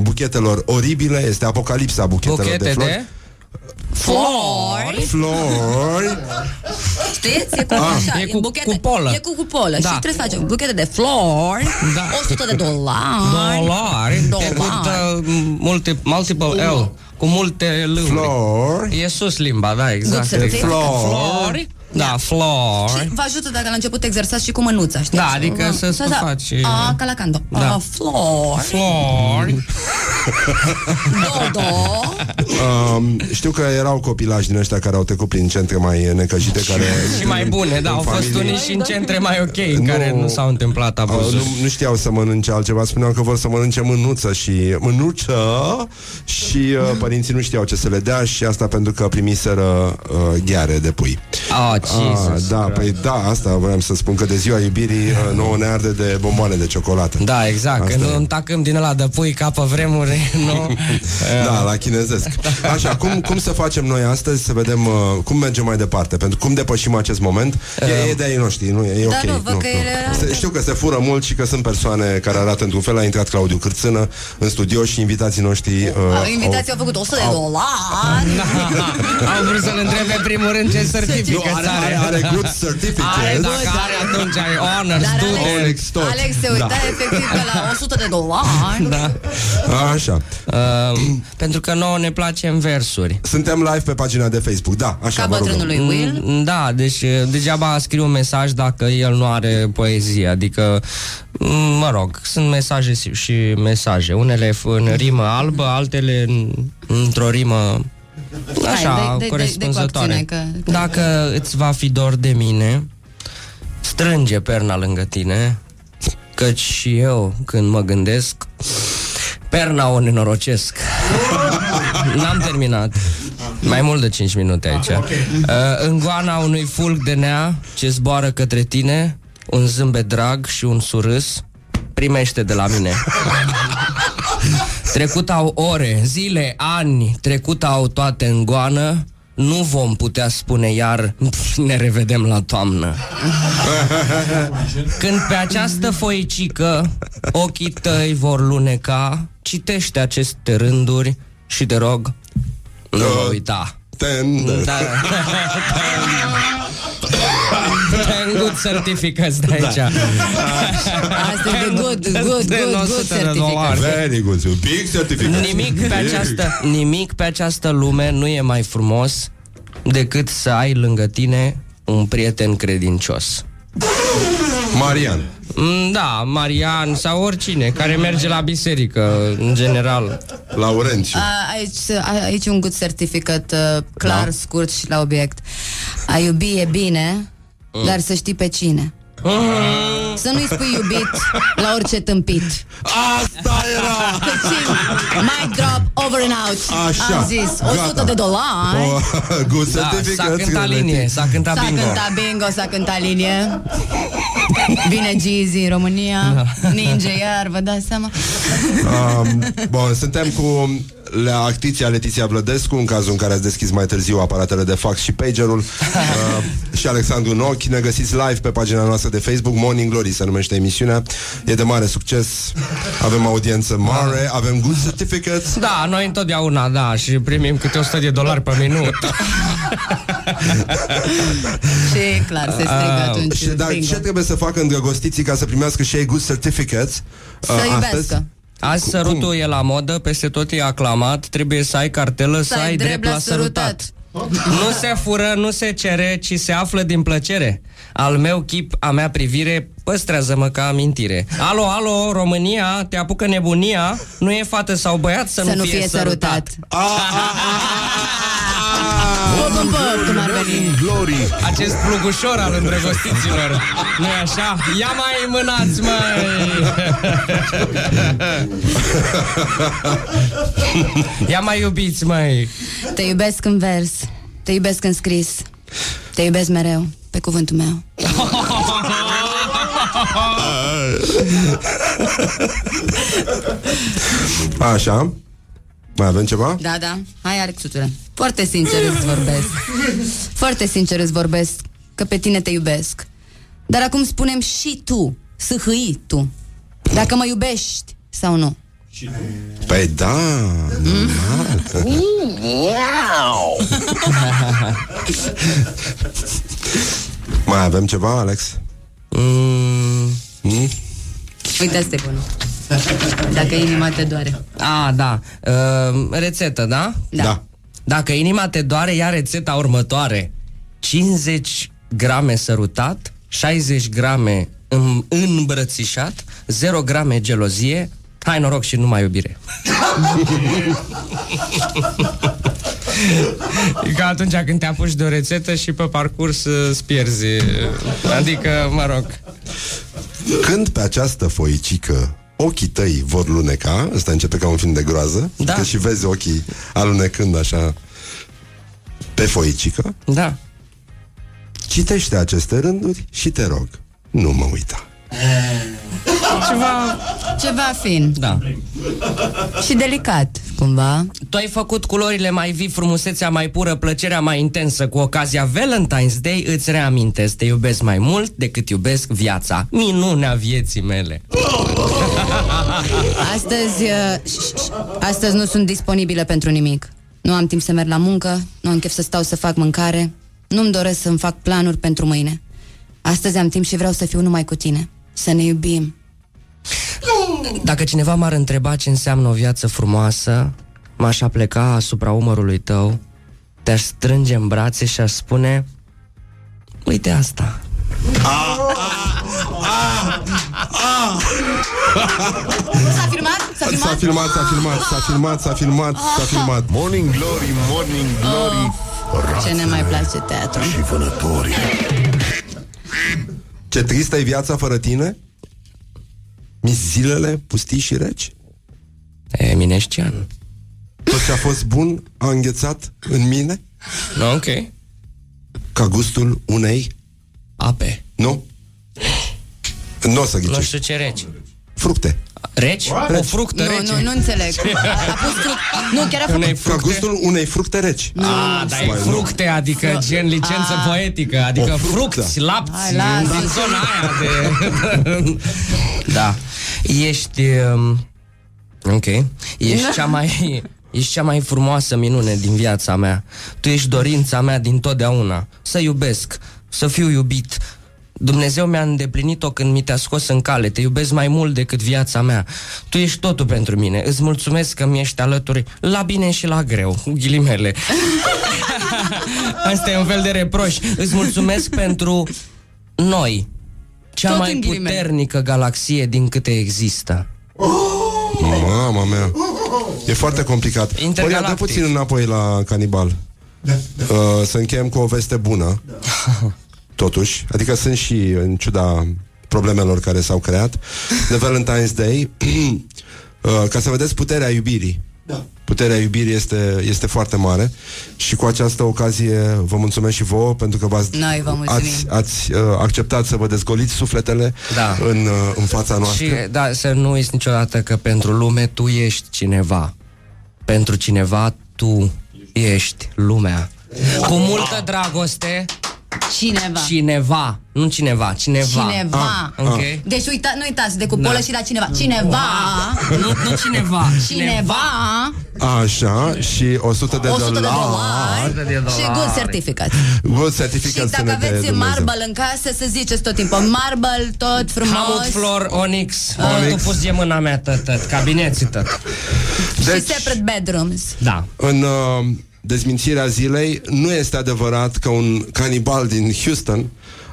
buchetelor oribile, este apocalipsa buchetelor Buchete de flori. de... Flori Flori. Știți? E cu, Ah. așa, E cu buchete, cupolă. E cu cupolă Da. Și trebuie să facem buchete de flori Da. 100 de dolari Dolari. Dolari. Cu uh, multi, multiple L. Cu multe L. Flori. E sus limba, da, exact. Good certificate. Flori. Da, flori. Și vă ajută dacă la început exersați și cu mânuța, știți? Da, adică să- să faci- A, ca la cando. Da. A, flori. Flori. Dodo. Um, știu că erau copilași din ăștia care au trecut prin centre mai necăjite care Și mai bune, da, în au fost familii- unii și în centre mai ok, în care nu s-au întâmplat Au, abuzuri. nu, nu știau să mănânce altceva Spuneau că vor să mănânce mânuță și Mânuță Și uh, părinții nu știau ce să le dea Și asta pentru că primiseră uh, gheare de pui Oh, Ah, Jesus da, păi da, asta vreau să spun Că de ziua iubirii uh, nouă ne arde de bomboane de ciocolată. Da, exact, Asta că e. nu întacăm din ăla de pui ca pe vremuri, nu? Da, la chinezesc. Așa, cum, cum să facem noi astăzi Să vedem uh, cum mergem mai departe? Pentru cum depășim acest moment? E, e de ai noștri, nu? E, e Da, ok nu, văd că ele- Se- Știu că se fură mult și că sunt persoane Care arată într-un fel. A intrat Claudiu Cârțână în studio Și invitații noștri uh, Invitații au făcut 100 de dolari. Au vrut să-l întrebe în primul rând ce Nu, certificat are, are, are good certificate Are, dacă are, atunci are honor, Dar student. Alex, tot. Alex se uita Da. efectiv pe la 100 de dolari Da. Așa Uh, pentru că nouă ne place în versuri. Suntem live pe pagina de Facebook Da, așa Ca vă rugăm. bătrânul lui Will Mm, Da, deci uh, degeaba scriu un mesaj dacă el nu are poezie, adică, mm, mă rog, sunt mesaje și- și mesaje, unele f- în rimă albă, altele în, într-o rimă așa, de- de- de- corespunzătoare. de coacțiune, că- că- Dacă îți va fi dor de mine, strânge perna lângă tine, căci și eu, când mă gândesc, perna o nenorocesc. N-am terminat. Mai mult de 5 minute aici. Uh, în goana unui fulg de nea ce zboară către tine, un zâmbet drag și un surâs, primește de la mine. Trecut au ore, zile, ani, trecut au toate în goană, nu vom putea spune iar "Pf, ne revedem la toamnă. Când pe această foicică ochii tăi vor luneca, citește aceste rânduri și te rog, nu mă uita. Tender. Da. Ten good certificates de aici. Asta e de good, good, De good, 100 good de certificate dolari. Very good Big certificate Nimic pe, această, nimic pe această lume nu e mai frumos decât să ai lângă tine un prieten credincios. Marian Mm, Da, Marian sau oricine care merge la biserică, în general. Laurențiu A, Aici, a- aici un good certificate uh, clar, Da. scurt și la obiect. A iubi e bine, Mm. dar să știi pe cine. Să nu-i spui iubit la orice tâmpit. Asta era Căcin, mic drop, over and out. Așa, Am zis, 100 gata. de dolari. Oh, Good Da, certificate s-a cântat linie, s-a cântat S-a bingo. cântat bingo, s-a cântat linie Vine Jeezy în România Da. Ninja iar, vă dați seama Um, bun, suntem cu la actriția Letiția Vlădescu În cazul în care ați deschis mai târziu aparatele de fax și pagerul uh, Și Alexandru Nochi Ne găsiți live pe pagina noastră de Facebook Morning Glory se numește emisiunea E de mare succes Avem audiență mare Avem good certificates Da, noi întotdeauna, da, și primim câte 100 de dolari pe minut. Și clar, se strigă atunci și, dar bingo. ce trebuie să facă îndrăgostiții Ca să primească și ei good certificates Să uh, iubească. astăzi? Azi sărutul e la modă, peste tot e aclamat, trebuie să ai cartelă, să, ai drept la sărutat. Nu se fură, nu se cere, ci se află din plăcere. Al meu chip, a mea privire, păstrează-mă ca amintire. Alo, alo, România, te apucă nebunia, nu e fată sau băiat să, Să nu fie sărutat. Pă, pă, pă, cum ar veni. Morning Glory Acest plugușor al îndrăgostiților nu e așa? Ia mai mânați, măi! Ia mai iubiți, măi! Te iubesc în vers, te iubesc în scris, te iubesc mereu, pe cuvântul meu. Așa. Mai avem ceva? Da, da. Hai, Alexuțule. Foarte sincer îți vorbesc. Foarte sincer îți vorbesc că pe tine te iubesc. Dar acum spunem și tu, sâhâi tu. Dacă mă iubești sau nu. Păi da, normal. Mai avem ceva, Alex? Mm, Hmm? Uite, asta e bună. Dacă inima te doare. a, da. Uh, rețetă, da? Da. Da. Dacă inima te doare, ia rețeta următoare. 50 grame sărutat, 60 grame în- îmbrățișat, 0 grame gelozie, hai noroc și numai iubire. E ca atunci când te apuci de o rețetă și pe parcurs uh, îți pierzi. Adică, mă rog, Când pe această foicică ochii tăi vor luneca, ăsta începe ca un film de groază, Da. că și vezi ochii alunecând așa pe foicică, da. citește aceste rânduri și te rog, nu mă uita. Ceva, Ceva fin da. și delicat, cumva. Tu ai făcut culorile mai vii, frumusețea mai pură, plăcerea mai intensă cu ocazia Valentine's Day, îți reamintesc, te iubesc mai mult decât iubesc viața. Minunea vieții mele. Astăzi, uh, ș- ș- astăzi nu sunt disponibile pentru nimic. Nu am timp să merg la muncă, nu am chef să stau să fac mâncare, nu-mi doresc să-mi fac planuri pentru mâine. Astăzi am timp și vreau să fiu numai cu tine. Să ne iubim. Dacă cineva m-ar întreba ce înseamnă o viață frumoasă, m-aș apleca asupra umărului tău, te-aș strânge în brațe și aș spune Uite asta. S-a filmat? S-a S-a filmat, s-a filmat, s-a filmat, s-a filmat, s-a filmat. Morning Glory, Morning Glory Ce ne mai place teatru. și vânătorii Ce tristă e viața fără tine? Mi zilele pustii și reci? Eminescian. Tot ce a fost bun a înghețat în mine? Ok. Ca gustul unei? Ape. Nu? Nu o să Nu ghicești. știu ce reci. Fructe. Reci? O fructă Nu, rece. nu, nu înțeleg. A pus fruct. Nu, chiar a Unei făcut... Ca fructe? gustul unei fructe reci. A, dar e Mai nu. fructe, adică gen licență poetică, adică O fructă. frucți, lapți, Hai, lasă. din zona aia de... da. Ești... Um, ok. Ești cea mai... Ești cea mai frumoasă minune din viața mea. Tu ești dorința mea din totdeauna. Să iubesc, să fiu iubit. Dumnezeu mi-a îndeplinit-o când mi te-a scos în cale. Te iubesc mai mult decât viața mea. Tu ești totul pentru mine. Îți mulțumesc că mi-ești alături la bine și la greu. Cu ghilimele. Asta e un fel de reproș. Îți mulțumesc pentru noi. Cea Tot mai în ghilimele. puternică galaxie din câte există. Mama mea. E foarte complicat. Ori dă Intergalactic. puțin înapoi la canibal. Uh, să încheiem cu o veste bună. Totuși. Adică sunt și, în ciuda problemelor care s-au creat, de Valentine's Day, uh, ca să vedeți puterea iubirii. Da. Puterea iubirii este, este foarte mare și cu această ocazie vă mulțumesc și vouă pentru că v-ați, Noi vă mulțumim. ați, ați uh, acceptat să vă dezgoliți sufletele Da. în, uh, în fața noastră. Și da, să nu uiți niciodată că pentru lume tu ești cineva. Pentru cineva tu ești lumea. Cu multă dragoste, Cineva. Cineva, nu cineva, cineva. Cineva. Ah, ok. Deci uita, nu uitați de cupolă Da. și la cineva. Cineva. Nu, nu cineva. Cineva. Așa, și 100 de 100 de dolari. dolari. de dolari. Și good certificate. Good Și certificate să dacă ne dea aveți Dumnezeu. marble în casă, să ziceți tot timpul marble, tot frumos. Hamut, flor, onyx, Onyx. onyx. Tu pus de mâna mea tot, tot, cabineții tot. Și Deci- separate bedrooms. Da. În uh, dezmințirea zilei, nu este adevărat că un canibal din Houston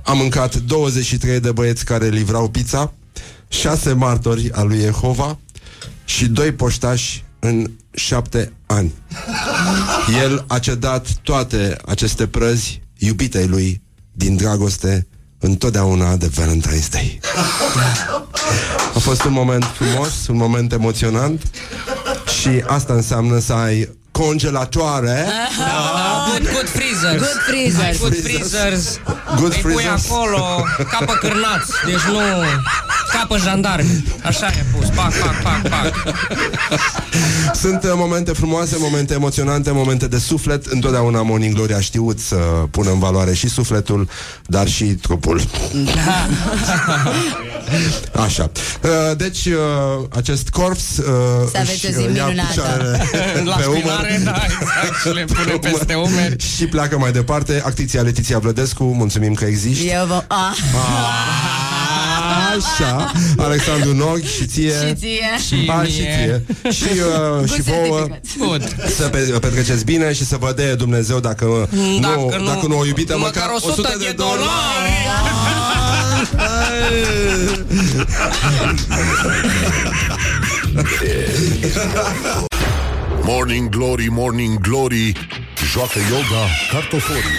a mâncat 23 de băieți care livrau pizza, 6 martori al lui Jehova și doi poștași în șapte ani. El a cedat toate aceste prăzi iubitei lui din dragoste întotdeauna de Valentine's Day. A fost un moment frumos, un moment emoționant și asta înseamnă să ai congelatoare Good, good freezers. Good freezers. Ai Good Freezers. freezers. Good Îi pui freezers. acolo, capă cârnați. Deci nu... Capă jandarmi. Așa e pus. Pac, pac, pac, pac. Sunt uh, momente frumoase, momente emoționante, momente de suflet. Întotdeauna Morning Glory a știut să pună în valoare și sufletul, dar și trupul. Așa. Uh, Deci, uh, acest corps uh, Să aveți își, o zi uh, ia minunată. picioarele La pe spinare, umăr, da, exact. Și le pune peste umeri. și pleacă mai departe. Actriția Letiția Vlădescu, mulțumim că existi. Eu vă... Ah. Așa, Alexandru Nog și ție. Și ție. Și A, mie. și ție. Și, uh, și vouă certificați. Good. să pe, petreceți bine și să vă dea Dumnezeu dacă, nu, Dacă nu- dacă nu o iubită, măcar 100 de dolari. Morning Glory, Morning Glory Joacă yoga cartoforii